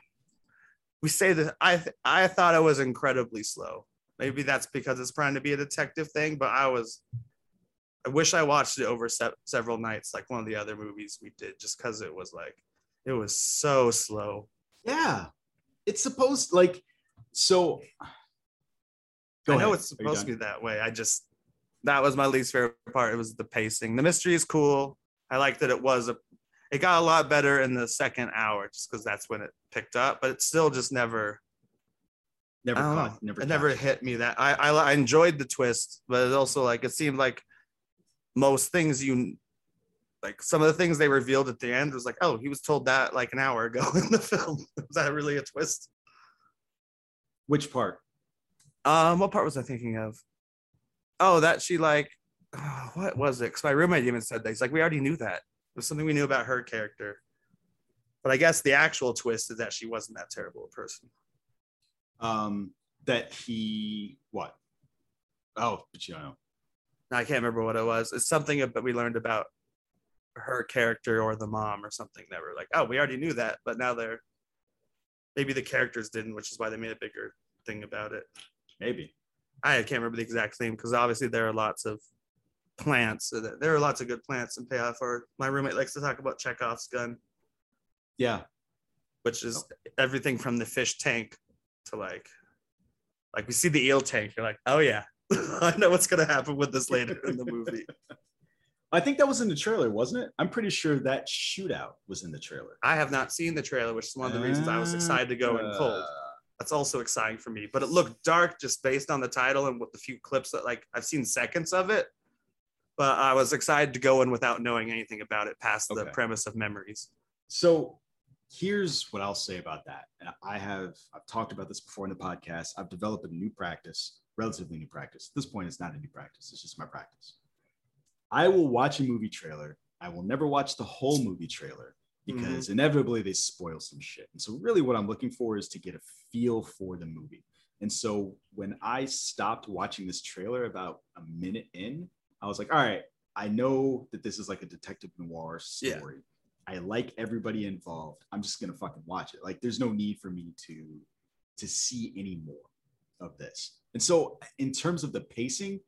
we say that I th- I thought it was incredibly slow. Maybe that's because it's trying to be a detective thing, but I was I wish I watched it over se- several nights, like one of the other movies we did, just because it was like it was so slow. Yeah. It's supposed like so. Go I know ahead. it's supposed to be that way. I just that was my least favorite part. It was the pacing. The mystery is cool. I like that it was a. It got a lot better in the second hour, just because that's when it picked up. But it still just never. Never caught. Never. it never hit me that I, I I enjoyed the twist, but it also like it seemed like most things you like some of the things they revealed at the end was like, oh, he was told that like an hour ago (laughs) in the film. (laughs) was that really a twist? Which part? Um, what part was I thinking of? Oh, that she like, oh, what was it? Because my roommate even said that. He's like, we already knew that. It was something we knew about her character. But I guess the actual twist is that she wasn't that terrible a person. Um, that he what? Oh, but you don't know. I can't remember what it was. It's something that we learned about her character or the mom or something that were like, oh, we already knew that, but now they're maybe the characters didn't, which is why they made a bigger thing about it. Maybe. I can't remember the exact theme because obviously there are lots of plants. Uh, so that- There are lots of good plants in payoff. Or my roommate likes to talk about Chekhov's gun, Yeah. which is everything from the fish tank to like, like we see the eel tank. You're like, oh yeah, (laughs) I know what's gonna happen with this later in the movie. (laughs) I think that was in the trailer, wasn't it? I'm pretty sure that shootout was in the trailer. I have not seen the trailer, which is one of the reasons I was excited to go in cold. Uh, That's also exciting for me. But it looked dark just based on the title and what the few clips that like I've seen seconds of it. But I was excited to go in without knowing anything about it past the premise of memories. So here's what I'll say about that. And I have I've talked about this before in the podcast. I've developed a new practice, relatively new practice. At this point, it's not a new practice, it's just my practice. I will watch a movie trailer. I will never watch the whole movie trailer because inevitably they spoil some shit. And so really what I'm looking for is to get a feel for the movie. And so when I stopped watching this trailer about a minute in, I was like, all right, I know that this is like a detective noir Yeah. story. I like everybody involved. I'm just gonna fucking watch it. Like, there's no need for me to to see any more of this. And so, in terms of the pacing,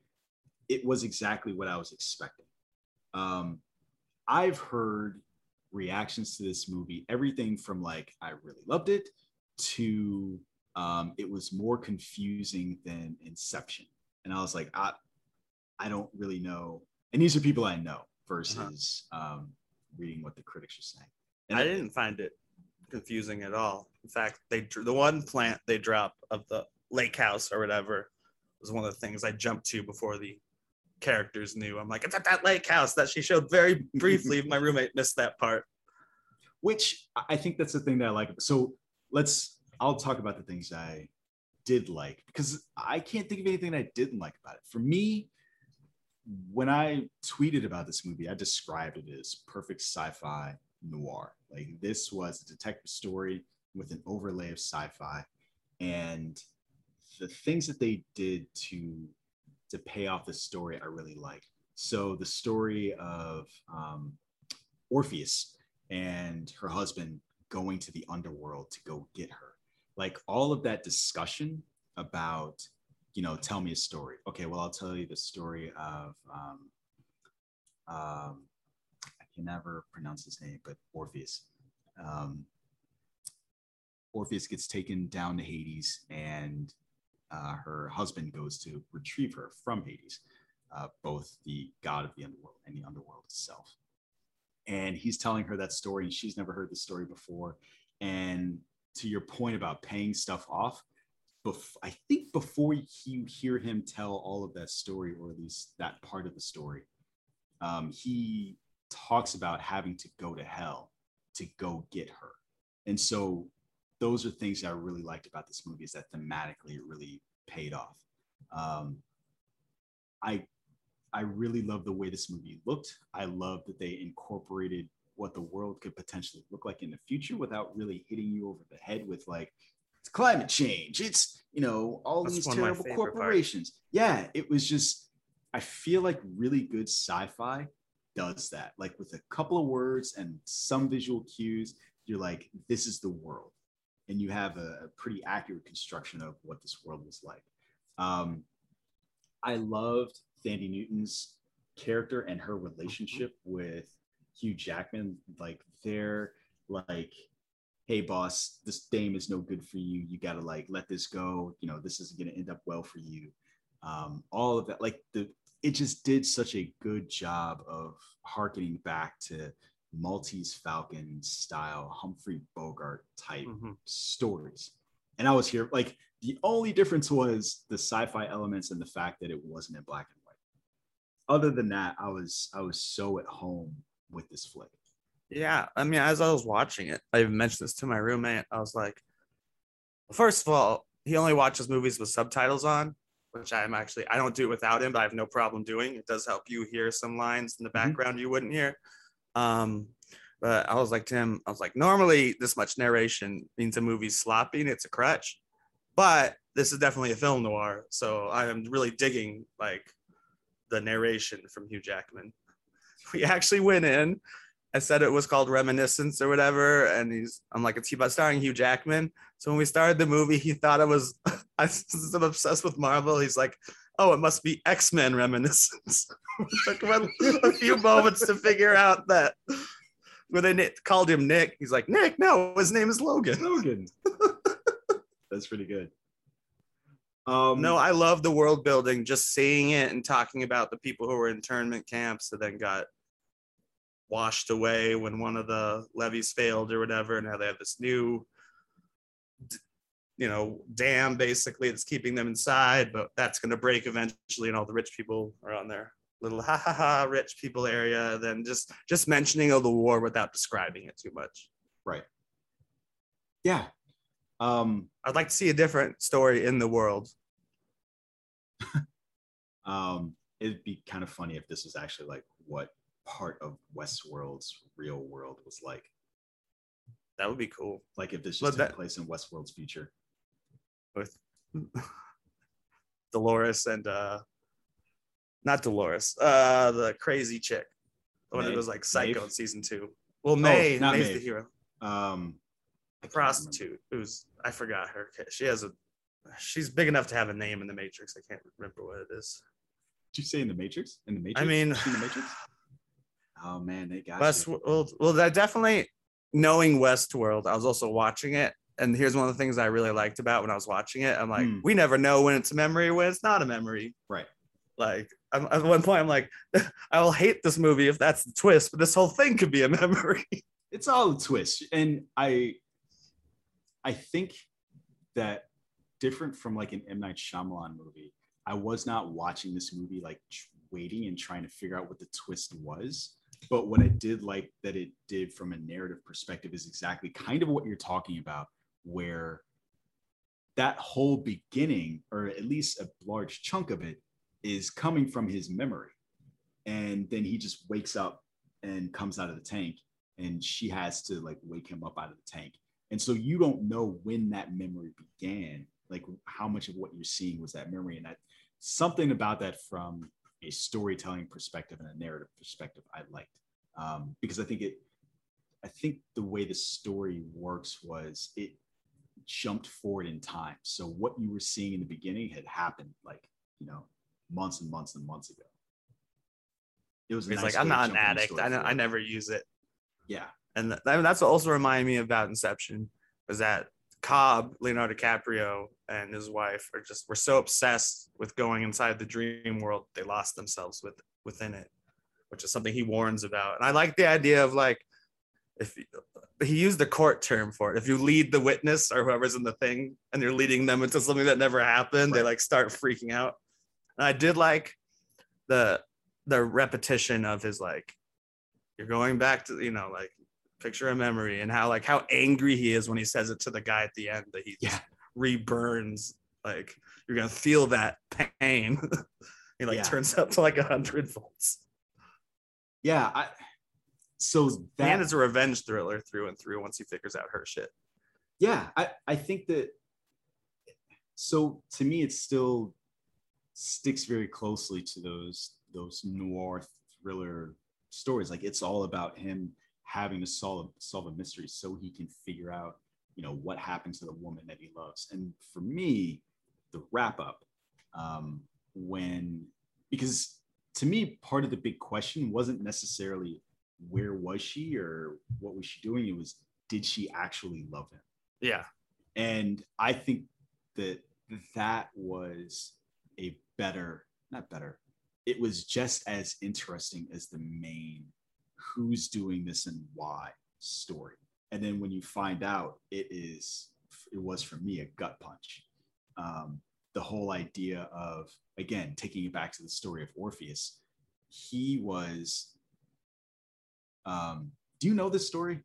it was exactly what I was expecting. Um, I've heard reactions to this movie, everything from like I really loved it to um, it was more confusing than Inception, and I was like, I, I don't really know. And these are people I know versus um, reading what the critics are saying. And I didn't find it confusing at all. In fact, they the one plant they drop of the lake house or whatever was one of the things I jumped to before the characters knew. I'm like, it's at that lake house that she showed very (laughs) briefly. My roommate missed that part. which I- I think that's the thing that I like. So let's I'll talk about the things I did like because I can't think of anything I didn't like about it. For me, when I tweeted about this movie, I described it as perfect sci-fi noir. Like this was a detective story with an overlay of sci-fi, and the things that they did to to pay off the story, I really like. So the story of um, Orpheus and her husband going to the underworld to go get her. Like all of that discussion about, you know, tell me a story. Okay, well, I'll tell you the story of, um, um, I can never pronounce his name, but Orpheus. Um, Orpheus gets taken down to Hades, and uh, her husband goes to retrieve her from Hades, uh, both the god of the underworld and the underworld itself and he's telling her that story and she's never heard the story before and to your point about paying stuff off bef- I think before you hear him tell all of that story, or at least that part of the story, um, he talks about having to go to hell to go get her. And so those are things that I really liked about this movie is that thematically it really paid off. Um, I I really love the way this movie looked. I love that they incorporated what the world could potentially look like in the future without really hitting you over the head with like it's climate change. It's you know all That's these one of my terrible corporations. Yeah, it was just I feel like really good sci-fi does that. Like with a couple of words and some visual cues, you're like, this is the world. And you have a, a pretty accurate construction of what this world was like. Um, I loved Thandie Newton's character and her relationship with Hugh Jackman. Like they're like, hey boss, this dame is no good for you. You gotta like let this go. You know, this isn't gonna end up well for you. Um, all of that, like the it just did such a good job of harkening back to Maltese Falcon style Humphrey Bogart type Mhm. stories. And I was here, like, the only difference was the sci-fi elements and the fact that it wasn't in black and white. Other than that, I was I was so at home with this flick. Yeah, I mean, as I was watching it, I even mentioned this to my roommate. I was like, first of all, he only watches movies with subtitles on, which I'm actually I don't do it without him, but I have no problem doing. It does help you hear some lines in the Mhm. background you wouldn't hear. Um, but I was like Tim, I was like, normally this much narration means a movie's sloppy and it's a crutch, but this is definitely a film noir, so I am really digging like the narration from Hugh Jackman. (laughs) We actually went in I said it was called Reminiscence or whatever, and he's I'm like it's about starring Hugh Jackman. So when we started the movie, he thought it was (laughs) I am obsessed with Marvel. He's like, oh, it must be X Men Reminiscence. (laughs) Took him a, few moments to figure out that when they called him Nick, he's like Nick. No, his name is Logan. Logan. (laughs) That's pretty good. Um, No, I love the world building. Just seeing it and talking about the people who were in internment camps that then got washed away when one of the levees failed or whatever, and now they have this new, you know, dam basically that's keeping them inside, but that's going to break eventually, and all the rich people are on their little ha ha ha rich people area. Then just just mentioning of the war without describing it too much. right. Yeah. Um, I'd like to see a different story in the world. (laughs) um, it'd be kind of funny if this was actually like what part of Westworld's real world was like. That would be cool. Like if this just took that- place in Westworld's future. With Dolores and uh not Dolores, uh the crazy chick. The one that was like psycho Maeve? in season two. Well, Maeve, not Maeve's the hero. Um, The prostitute. Who's I forgot her. She has a she's big enough to have a name in the Matrix. I can't remember what it is. Did you say in the Matrix? In the Matrix? I mean- seen the Matrix. Oh man, they got West you. well, well that definitely knowing Westworld, I was also watching it. And here's one of the things I really liked about when I was watching it. I'm like, Hmm. we never know when it's a memory, when it's not a memory. Right. Like I'm, at one point, I'm like, (laughs) I will hate this movie if that's the twist, but this whole thing could be a (laughs) memory. It's all a twist, and I, I think that different from like an M Night Shyamalan movie, I was not watching this movie like waiting and trying to figure out what the twist was. But what I did like that it did from a narrative perspective is exactly kind of what you're talking about, where that whole beginning, or at least a large chunk of it, is coming from his memory. And then he just wakes up and comes out of the tank, and she has to like wake him up out of the tank. And so you don't know when that memory began, like how much of what you're seeing was that memory. And that something about that from a storytelling perspective and a narrative perspective, I liked um, because I think it, I think the way the story works was it jumped forward in time. So what you were seeing in the beginning had happened like, you know, months and months and months ago. It was nice like, I'm not an jump in the addict. I never use it. Yeah. And th- I mean, that's what also reminded me about Inception was that Cobb, Leonardo DiCaprio, and his wife are just were so obsessed with going inside the dream world they lost themselves with within it, which is something he warns about. And I like the idea of like if you, he used the court term for it. If you lead the witness or whoever's in the thing and you're leading them into something that never happened, they like start freaking out. And I did like the the repetition of his like you're going back to you know like picture a memory and how like how angry he is when he says it to the guy at the end that he Yeah. reburns like you're gonna feel that pain. (laughs) he like Yeah. turns up to like a hundred volts. Yeah, I so that and it's a revenge thriller through and through once he figures out her shit. yeah i i think that so to me it still sticks very closely to those those noir thriller stories like it's all about him having to solve solve a mystery so he can figure out you know what happened to the woman that he loves and for me the wrap up um when because to me part of the big question wasn't necessarily where was she or what was she doing it was did she actually love him Yeah. and I think that that was a better, not better, it was just as interesting as the main who's doing this and why story. And then when you find out, it is, it was for me a gut punch. Um, the whole idea of, again, taking it back to the story of Orpheus, he was, um, do you know this story?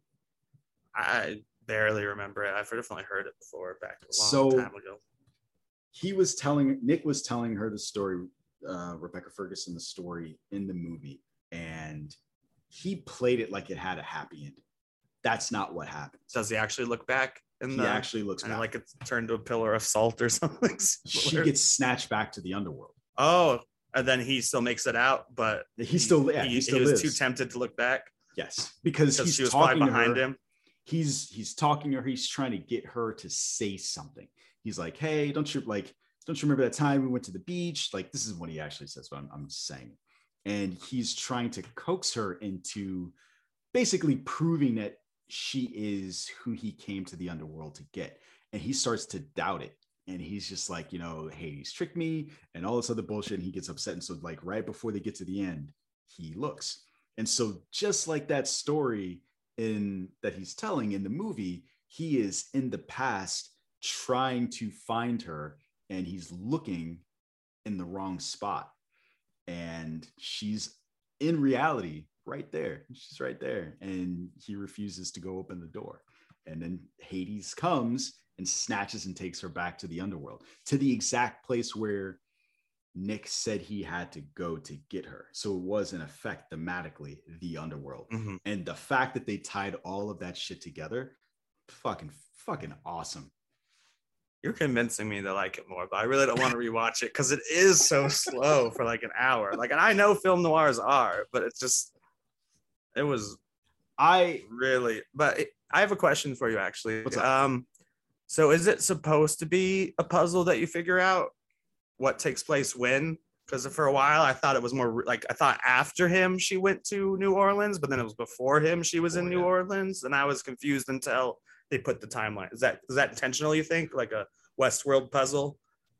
I barely remember it. I've definitely heard it before back a long So- time ago. he was telling Nick was telling her the story, uh, Rebecca Ferguson the story in the movie, and he played it like it had a happy ending. That's not what happens. Does he actually look back And He the actually looks and back. like it's turned to a pillar of salt or (laughs) something? she gets snatched back to the underworld. oh, and then he still makes it out, but He still, yeah, he, he, still he was lives. too tempted to look back yes, because because he's talking behind her. him. He's he's talking to her. He's trying to get her to say something. He's like, "Hey, don't you like? Don't you remember that time we went to the beach? Like, this is what he actually says, but I'm, I'm just saying. And he's trying to coax her into basically proving that she is who he came to the underworld to get. And he starts to doubt it. And he's just like, you know, hey, he's tricked me and all this other bullshit. And he gets upset. And so, like, right before they get to the end, he looks. And so, just like that story in that he's telling in the movie, he is in the past trying to find her and he's looking in the wrong spot. And she's in reality right there. She's right there. And he refuses to go open the door. And then Hades comes and snatches and takes her back to the underworld, to the exact place where Nick said he had to go to get her. So it was, in effect, thematically the underworld. Mhm. And the fact that they tied all of that shit together, fucking, fucking awesome. You're convincing me to like it more, but I really don't want to rewatch it because it is so slow for like an hour. Like, and I know film noirs are, but it's just, it was I really. But it, I have a question for you, actually. Um, so is it supposed to be a puzzle that you figure out what takes place when? Because for a while I thought it was more like I thought after him she went to New Orleans, but then it was before him she was in Oh, New yeah. Orleans, and I was confused until they put the timeline. Is that is that intentional? You think like a Westworld puzzle?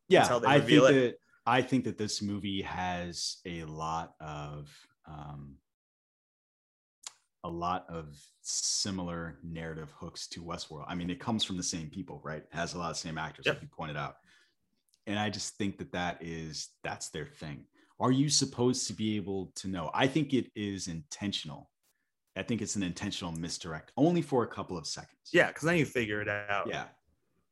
yeah, I think it. that I think that this movie has a lot of um, a lot of similar narrative hooks to Westworld. I mean, it comes from the same people, right? It has a lot of same actors, Yep. like you pointed out. And I just think that that is that's their thing. Are you supposed to be able to know? I think it is intentional. I think it's an intentional misdirect, only for a couple of seconds. Yeah, because then you figure it out. Yeah.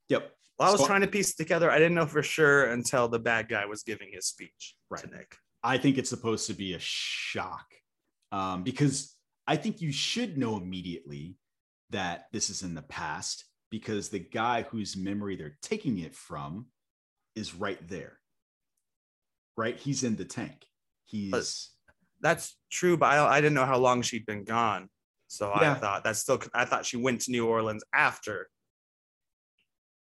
Yep. Well, I was So- trying to piece it together. I didn't know for sure until the bad guy was giving his speech to Right. Nick. I think it's supposed to be a shock um, because I think you should know immediately that this is in the past because the guy whose memory they're taking it from is right there. Right? He's in the tank. He's That's true, but I, I didn't know how long she'd been gone. So I thought that's still. I thought she went to New Orleans after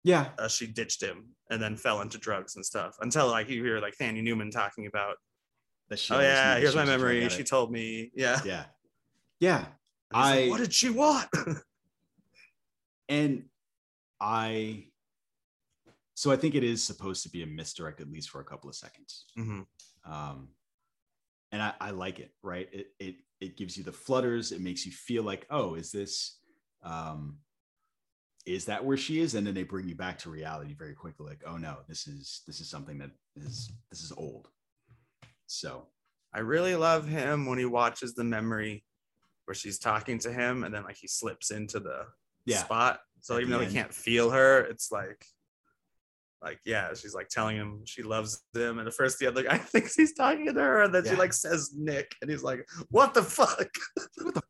yeah, uh, she ditched him and then fell into drugs and stuff. Until like you hear like Thandie Newton talking about, that she oh yeah, here's my was a drug memory. She told me, yeah. yeah. Yeah. And he's like, I- what did she want? (laughs) and I so I think it is supposed to be a misdirect at least for a couple of seconds. Mhm. Um, and I, I like it. Right, it it it gives you the flutters. It makes you feel like, oh, is this um, is that where she is? And then they bring you back to reality very quickly. Like, oh no, this is this is something that is this is old. So I really love him when he watches the memory where she's talking to him and then like he slips into the Yeah. spot. So even though end. he can't feel her, it's like like yeah, she's like telling him she loves him. And at first the other guy (laughs) thinks he's talking to her, and then she like says Nick, and he's like, What the fuck? (laughs)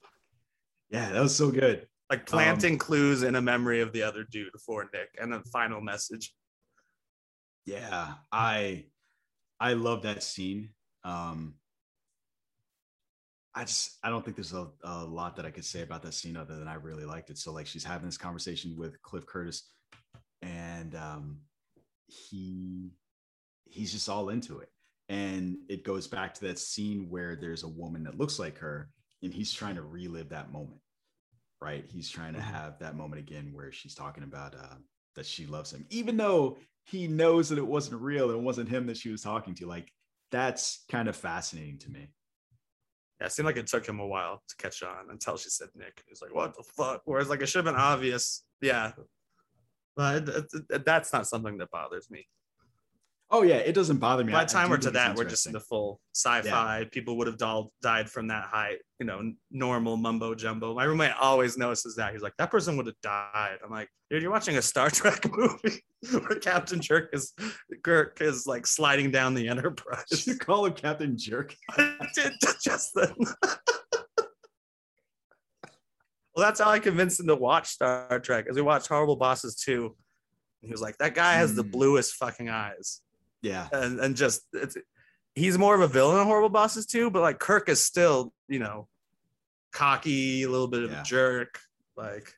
yeah, that was so good. like planting clues in a memory of the other dude for Nick and a final message. Yeah, I I love that scene. Um I just I don't think there's a, a lot that I could say about that scene other than I really liked it. So like she's having this conversation with Cliff Curtis and um he he's just all into it. And it goes back to that scene where there's a woman that looks like her and he's trying to relive that moment. Right? He's trying to Mhm. have that moment again where she's talking about uh that she loves him, even though he knows that it wasn't real and it wasn't him that she was talking to. Like that's kind of fascinating to me. Yeah, it seemed like it took him a while to catch on until she said Nick. He's like, "What the fuck?" Whereas like it should have been obvious. Yeah, but that's not something that bothers me. Oh yeah, it doesn't bother me. By the time we're to that, we're just in the full sci-fi. People would have all died from that height, you know, normal mumbo jumbo. My roommate always notices that. He's like, "That person would have died." I'm like, "Dude, you're watching a Star (laughs) Trek movie where Captain Jerk is Kirk is like sliding down the Enterprise." You call him Captain Jerk? I (laughs) did just then. Well, that's how I convinced him to watch Star Trek. As we watched Horrible Bosses 2. He was like, that guy has the Mm. bluest fucking eyes. Yeah, And and just it's he's more of a villain in Horrible Bosses 2, but like Kirk is still, you know, cocky, a little bit of Yeah. a jerk. Like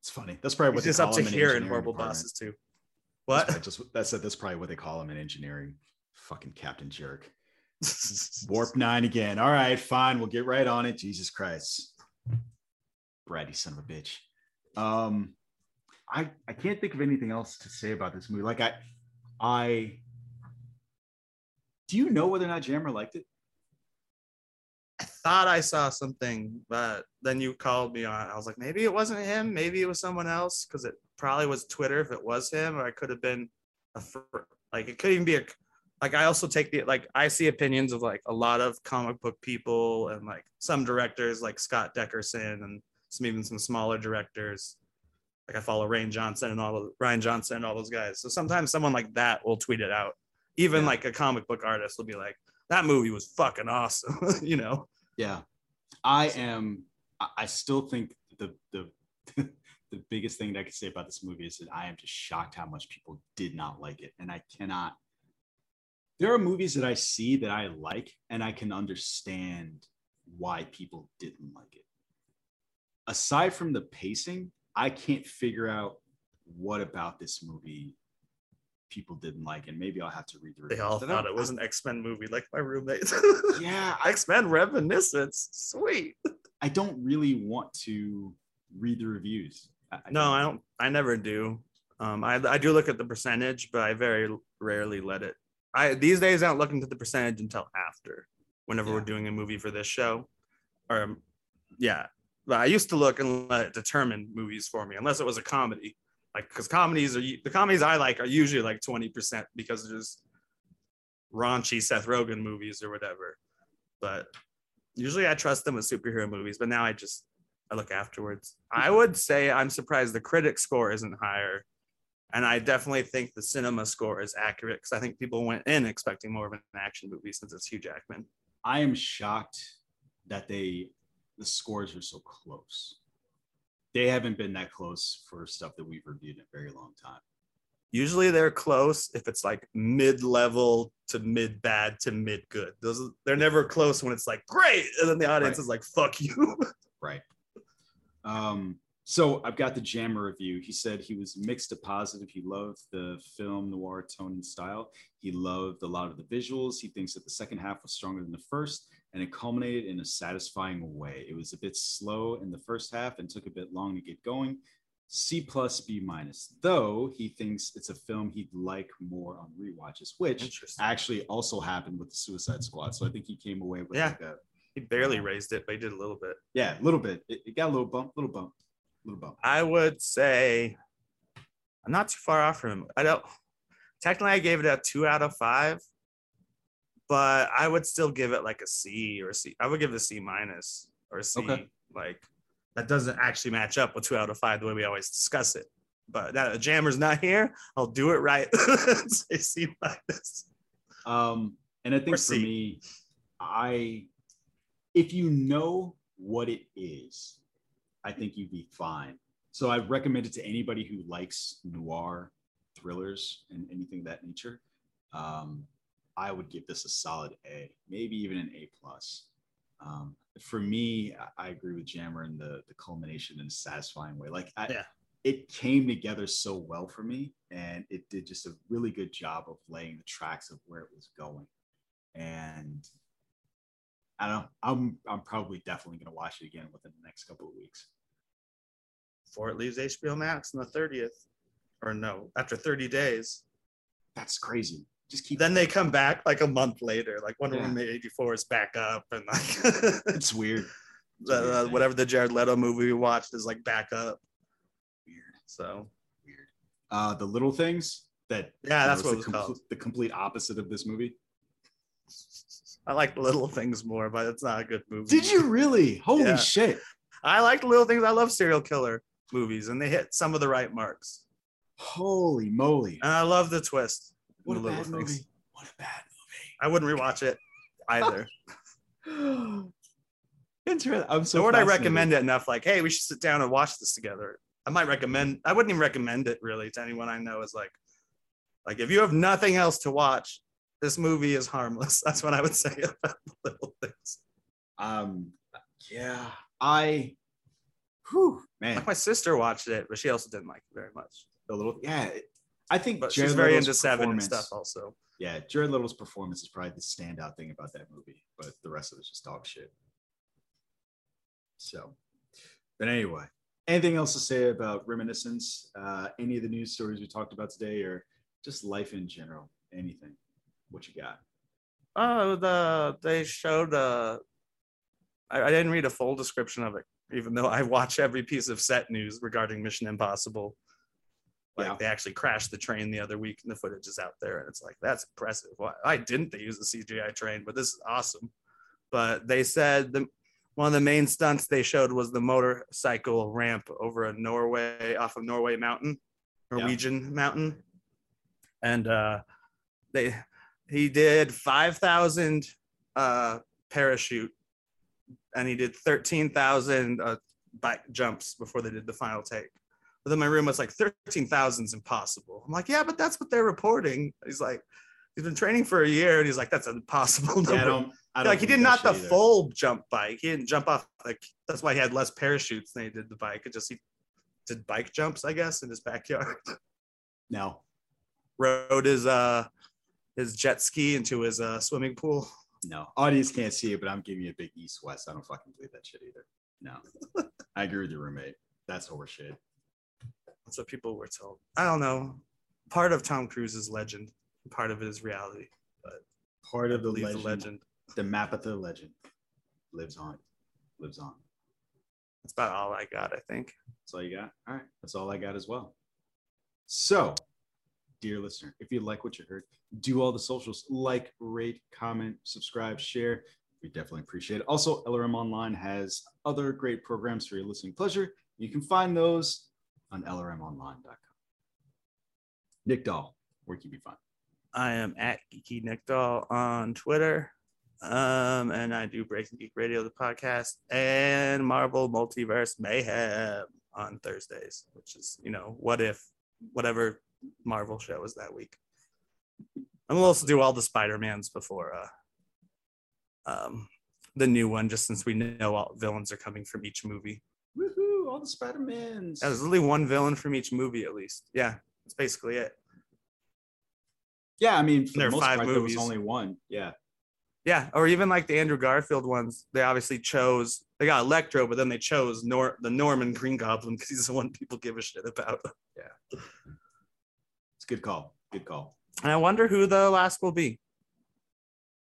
it's funny. That's probably what he's they just up call to him in here in Horrible department. Bosses 2. That's What? probably just that's that's probably what they call him in engineering. Fucking Captain Jerk. Warp (laughs) nine again. All right, fine. We'll get right on it. Jesus Christ. Brad, you son of a bitch. Um, I I can't think of anything else to say about this movie. Like I I do you know whether or not Jammer liked it? I thought I saw something, but then you called me on. I was like, maybe it wasn't him. Maybe it was someone else because it probably was Twitter if it was him, or I could have been a like it could even be a like. I also take the like I see opinions of like a lot of comic book people and like some directors like Scott Derrickson and some even some smaller directors. Like I follow Rian Johnson and all the Rian Johnson and all those guys. So sometimes someone like that will tweet it out. Even Yeah. like a comic book artist will be like, that movie was fucking awesome, (laughs) you know. Yeah, I am. I- I still think the the (laughs) the biggest thing that I could say about this movie is that I am just shocked how much people did not like it, and I cannot. There are movies that I see that I like, and I can understand why people didn't like it. Aside from the pacing, I can't figure out what about this movie people didn't like, and maybe I'll have to read the reviews. They all thought it was an X Men movie, like my roommate. (laughs) Yeah, (laughs) X Men Reminiscence, sweet. I don't really want to read the reviews. I, I No, I don't. I never do. Um, I I do look at the percentage, but I very rarely let it. I these days I don't look into the percentage until after, whenever we're doing a movie for this show, or um, yeah. I used to look and let it determine movies for me, unless it was a comedy. Like, because comedies are the comedies I like are usually like twenty percent because they're just raunchy Seth Rogen movies or whatever. But usually I trust them with superhero movies. But now I just I look afterwards. I would say I'm surprised the critic score isn't higher. And I definitely think the cinema score is accurate because I think people went in expecting more of an action movie since it's Hugh Jackman. I am shocked that they the scores are so close. They haven't been that close for stuff that we've reviewed in a very long time. Usually they're close if it's like mid-level to mid-bad to mid-good. Those they're never close when it's like great, and then the audience Right. is like fuck you. (laughs) Right. Um, so I've got the Jammer review. He said he was mixed to positive. He loved the film noir tone and style. He loved a lot of the visuals. He thinks that the second half was stronger than the first, and it culminated in a satisfying way. It was a bit slow in the first half and took a bit long to get going, C plus B minus. Though he thinks it's a film he'd like more on rewatches, which actually also happened with the Suicide Squad. So I think he came away with Yeah. like a He barely uh, raised it, but he did a little bit. yeah, a little bit. It, it got a little bump, little bump, little bump. I would say I'm not too far off from him. I don't technically I gave it a two out of five, but I would still give it like a C or a C. I would give it a C minus or C. Okay. Like that doesn't actually match up with two out of five the way we always discuss it. But that Jammer's not here, I'll do it right. (laughs) Say C minus. Um, and I think Or for me, I if you know what it is, I think you'd be fine. So I recommend it to anybody who likes noir thrillers and anything of that nature. Um, I would give this a solid A, maybe even an A plus. Um, for me, I- I agree with Jammer in the the culmination in a satisfying way. Like I, Yeah. it came together so well for me, and it did just a really good job of laying the tracks of where it was going. And I don't know, I'm I'm probably definitely gonna watch it again within the next couple of weeks. Before it leaves HBO Max on the 30th. Or no, after 30 days. That's crazy. Just keep Then they come back like a month later. Like Wonder Yeah. Woman 84 is back up and like (laughs) it's weird. It's the, weird uh, whatever the Jared Leto movie we watched is like back up. Weird, So weird. Uh, the little things that yeah, that's what it is was the, called. the complete opposite of this movie. I like little things more, but it's not a good movie. Did you really? (laughs) Holy Yeah. shit! I like the little things. I love serial killer movies, and they hit some of the right marks. Holy moly! And I love the twist. What a bad things. movie! What a bad movie. I wouldn't rewatch it either. (gasps) Interesting. I'm so. Nor would I recommend it enough. Like, hey, we should sit down and watch this together. I might recommend. I wouldn't even recommend it really to anyone I know. Is like, like if you have nothing else to watch, this movie is harmless. (laughs) That's what I would say about (laughs) little things. Um, yeah, I. Whew, man, Like my sister watched it, but she also didn't like it very much. the little yeah. I think But Jared she's very Leto's into Seven and stuff also. Yeah, Jared Leto's performance is probably the standout thing about that movie, but the rest of it's just dog shit. So, but anyway, anything else to say about reminiscence? Uh, any of the news stories we talked about today, or just life in general? Anything? What you got? Oh, the they showed. Uh, I, I didn't read a full description of it, even though I watch every piece of set news regarding Mission Impossible. Like Yeah. they actually crashed the train the other week, and the footage is out there, and it's like that's impressive. Why, why didn't they use the CGI train? But this is awesome. But they said the one of the main stunts they showed was the motorcycle ramp over a Norway off of Norway Mountain, Norwegian mountain, and uh, they he did 5,000 uh, parachute and he did 13,000 uh, bike jumps before they did the final take. But then my room was like 13,000 is impossible. I'm like, yeah, but that's what they're reporting. He's like, he's been training for a year and he's like, that's an impossible. (laughs) Yeah, I don't. I don't like he did not the either. full jump bike. He didn't jump off like that's why he had less parachutes than he did the bike. It just he did bike jumps, I guess, in his backyard. (laughs) No, Rode his uh his jet ski into his uh swimming pool. no. Audience can't see it, but I'm giving you a big east west. I don't fucking believe that shit either. No, (laughs) I agree with your roommate. That's horseshit. That's what people were told. I don't know. Part of Tom Cruise's legend, part of it is reality. But Part of the legend, the legend. the map of the legend lives on, lives on. That's about all I got, I think. That's all you got? All right. That's all I got as well. So, dear listener, if you like what you heard, do all the socials like, rate, comment, subscribe, share. We definitely appreciate it. Also, LRM Online has other great programs for your listening pleasure. You can find those on lrmonline.com. Nick Doll, where can you find? I am at Geeky Nick Doll on Twitter. Um, and I do Breaking Geek Radio, the podcast, and Marvel Multiverse Mayhem on Thursdays, which is, you know, what if whatever Marvel show is that week. And we'll also do all the Spider-Mans before uh um the new one, just since we know all villains are coming from each movie. Woohoo! All the Spider-Mans. Yeah, there's only one villain from each movie, at least. Yeah, that's basically it. Yeah, I mean, for There the are most five part, there was movies. only one. Yeah. Yeah, or even like the Andrew Garfield ones, they obviously chose they got Electro, but then they chose Nor the Norman Green Goblin because he's the one people give a shit about. Yeah, it's a good call. Good call. And I wonder who the last will be.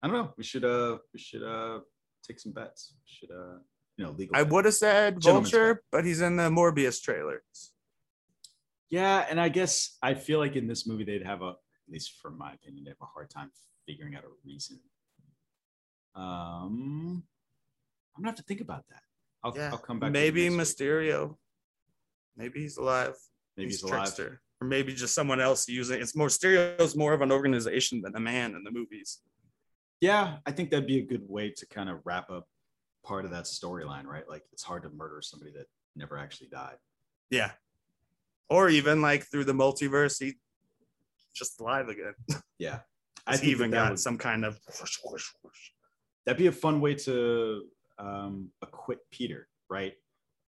I don't know. We should uh we should uh take some bets. We should uh you know legal. I would have said Gentleman's Vulture, but he's in the Morbius trailer. Yeah, and I guess I feel like in this movie they'd have a, at least from my opinion, they have a hard time figuring out a reason. Um, I'm gonna have to think about that. I'll, Yeah, I'll come back. Maybe it next week. Mysterio. Maybe he's alive. Maybe he's, he's alive. trickster. Or maybe just someone else using it's more Mysterio's more of an organization than a man in the movies. Yeah, I think that'd be a good way to kind of wrap up part of that storyline, right? Like it's hard to murder somebody that never actually died. Yeah. Or even like through the multiverse, he just alive again. (laughs) Yeah, I even that, that got would, some kind of that'd be a fun way to um, acquit Peter, right?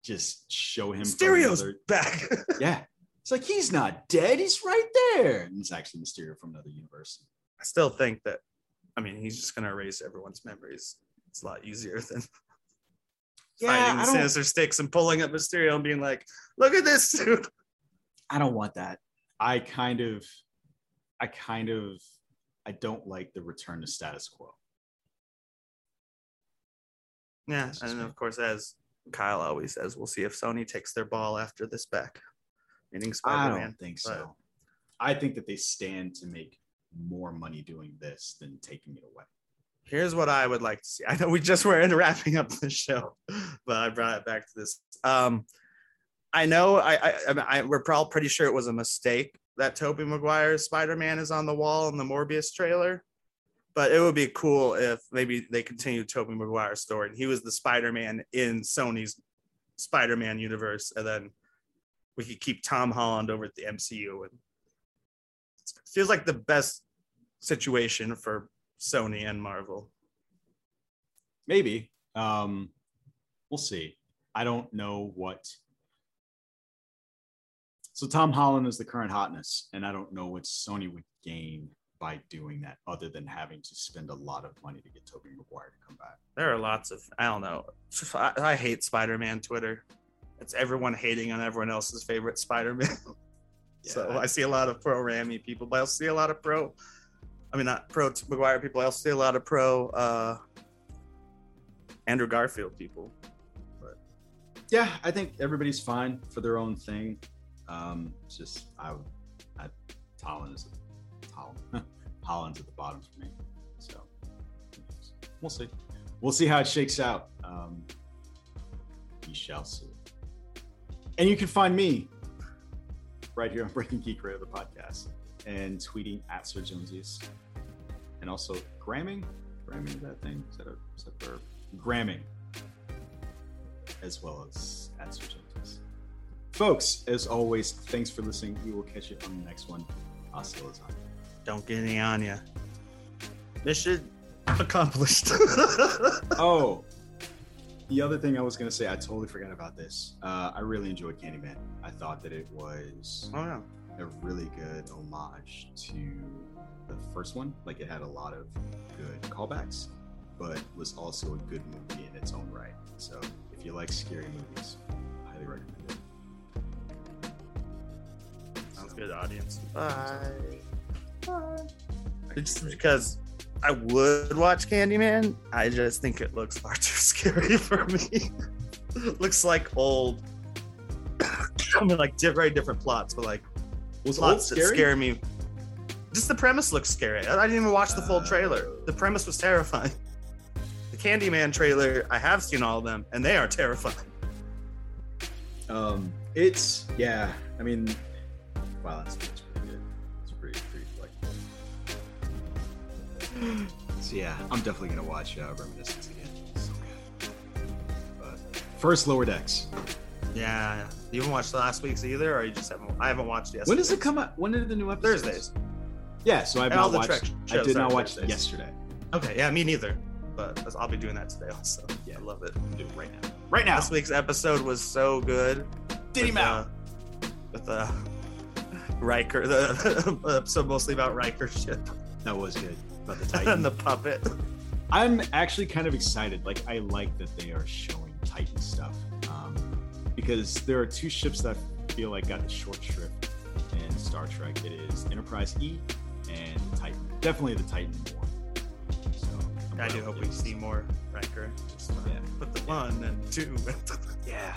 Just show him Mysterio's another- back. (laughs) Yeah, it's like he's not dead; he's right there, and it's actually Mysterio from another universe. I still think that I mean he's just gonna erase everyone's memories. It's a lot easier than Yeah, finding I the don't- Sinister Six and pulling up Mysterio and being like, look at this dude. (laughs) I don't want that. I kind of, I kind of, I don't like the return to status quo. Yeah, and me. of course, as Kyle always says, we'll see if Sony takes their ball after this back. Meaning I Spider-Man. don't think but- so. I think that they stand to make more money doing this than taking it away. Here's what I would like to see. (laughs) I know we just were in wrapping up the show, but I brought it back to this. Um, I know I, I, I, I we're probably pretty sure it was a mistake that Tobey Maguire's Spider-Man is on the wall in the Morbius trailer, but it would be cool if maybe they continued Tobey Maguire's story he was the Spider-Man in Sony's Spider-Man universe, and then we could keep Tom Holland over at the MCU and feels like the best situation for Sony and Marvel. Maybe. Um, we'll see. I don't know what. So Tom Holland is the current hotness, and I don't know what Sony would gain by doing that, other than having to spend a lot of money to get Tobey Maguire to come back. There are lots of I don't know. I, I hate Spider-Man Twitter. It's everyone hating on everyone else's favorite Spider-Man. (laughs) so Yeah. I see a lot of pro Raimi people, but I see a lot of pro. I mean, not pro Maguire people. I also see a lot of pro uh, Andrew Garfield people. But. Yeah, I think everybody's fine for their own thing. Um, it's just I, I Holland is Holland, Holland's at the bottom for me. So we'll see. We'll see how it shakes out. Um, we shall see. And you can find me right here on Breaking Geek Radio, the podcast, and tweeting at Sir Jonesiest, and also gramming. Gramming is that thing? Is that a, is that verb? Gramming as well as at Sir Folks, as always, thanks for listening. We will catch you on the next one. Hasta la time. Don't get any on ya. Mission accomplished. (laughs) Oh, the other thing I was gonna say, I totally forgot about this. Uh, I really enjoyed Candyman. I thought that it was oh yeah. a really good homage to the first one. Like it had a lot of good callbacks, but was also a good movie in its own right. So if you like scary movies, I highly recommend it. Sounds good, audience. Bye. Bye. Just because I would watch Candyman, I just think it looks far (laughs) too scary for me. (laughs) looks like old. (coughs) I mean, like very different plots, but like Was old plots that scary? scare me. Just the premise looks scary. I didn't even watch the full trailer. The premise was terrifying. (laughs) The Candyman trailer, I have seen all of them, and they are terrifying. Um, it's yeah. I mean, wow, that's, that's pretty good. It's pretty pretty like. So yeah, I'm definitely gonna watch uh, Reminiscence again. So. But first, Lower Decks. Yeah. You haven't watched the last week's either, or you just haven't? I haven't watched yet. When does it come out? When did the new episode? Thursdays. Yeah, so I've not watched. I did not watch Thursdays. yesterday. Okay, yeah, me neither. But I'll be doing that today also. Yeah. I love it. It right now. Right now. Last week's episode was so good. Did him with, out. uh, with uh, (laughs) Riker, the episode mostly about Riker shit That was good. About the (laughs) Titan and the puppet. I'm actually kind of excited. Like I like that they are showing Titan stuff um, because there are two ships that I feel like got the short shrift in Star Trek. It is Enterprise E and Titan. Definitely the Titan more. So I'm I do hope we see more Riker. Just uh, Yeah. put the one and two. (laughs) Yeah.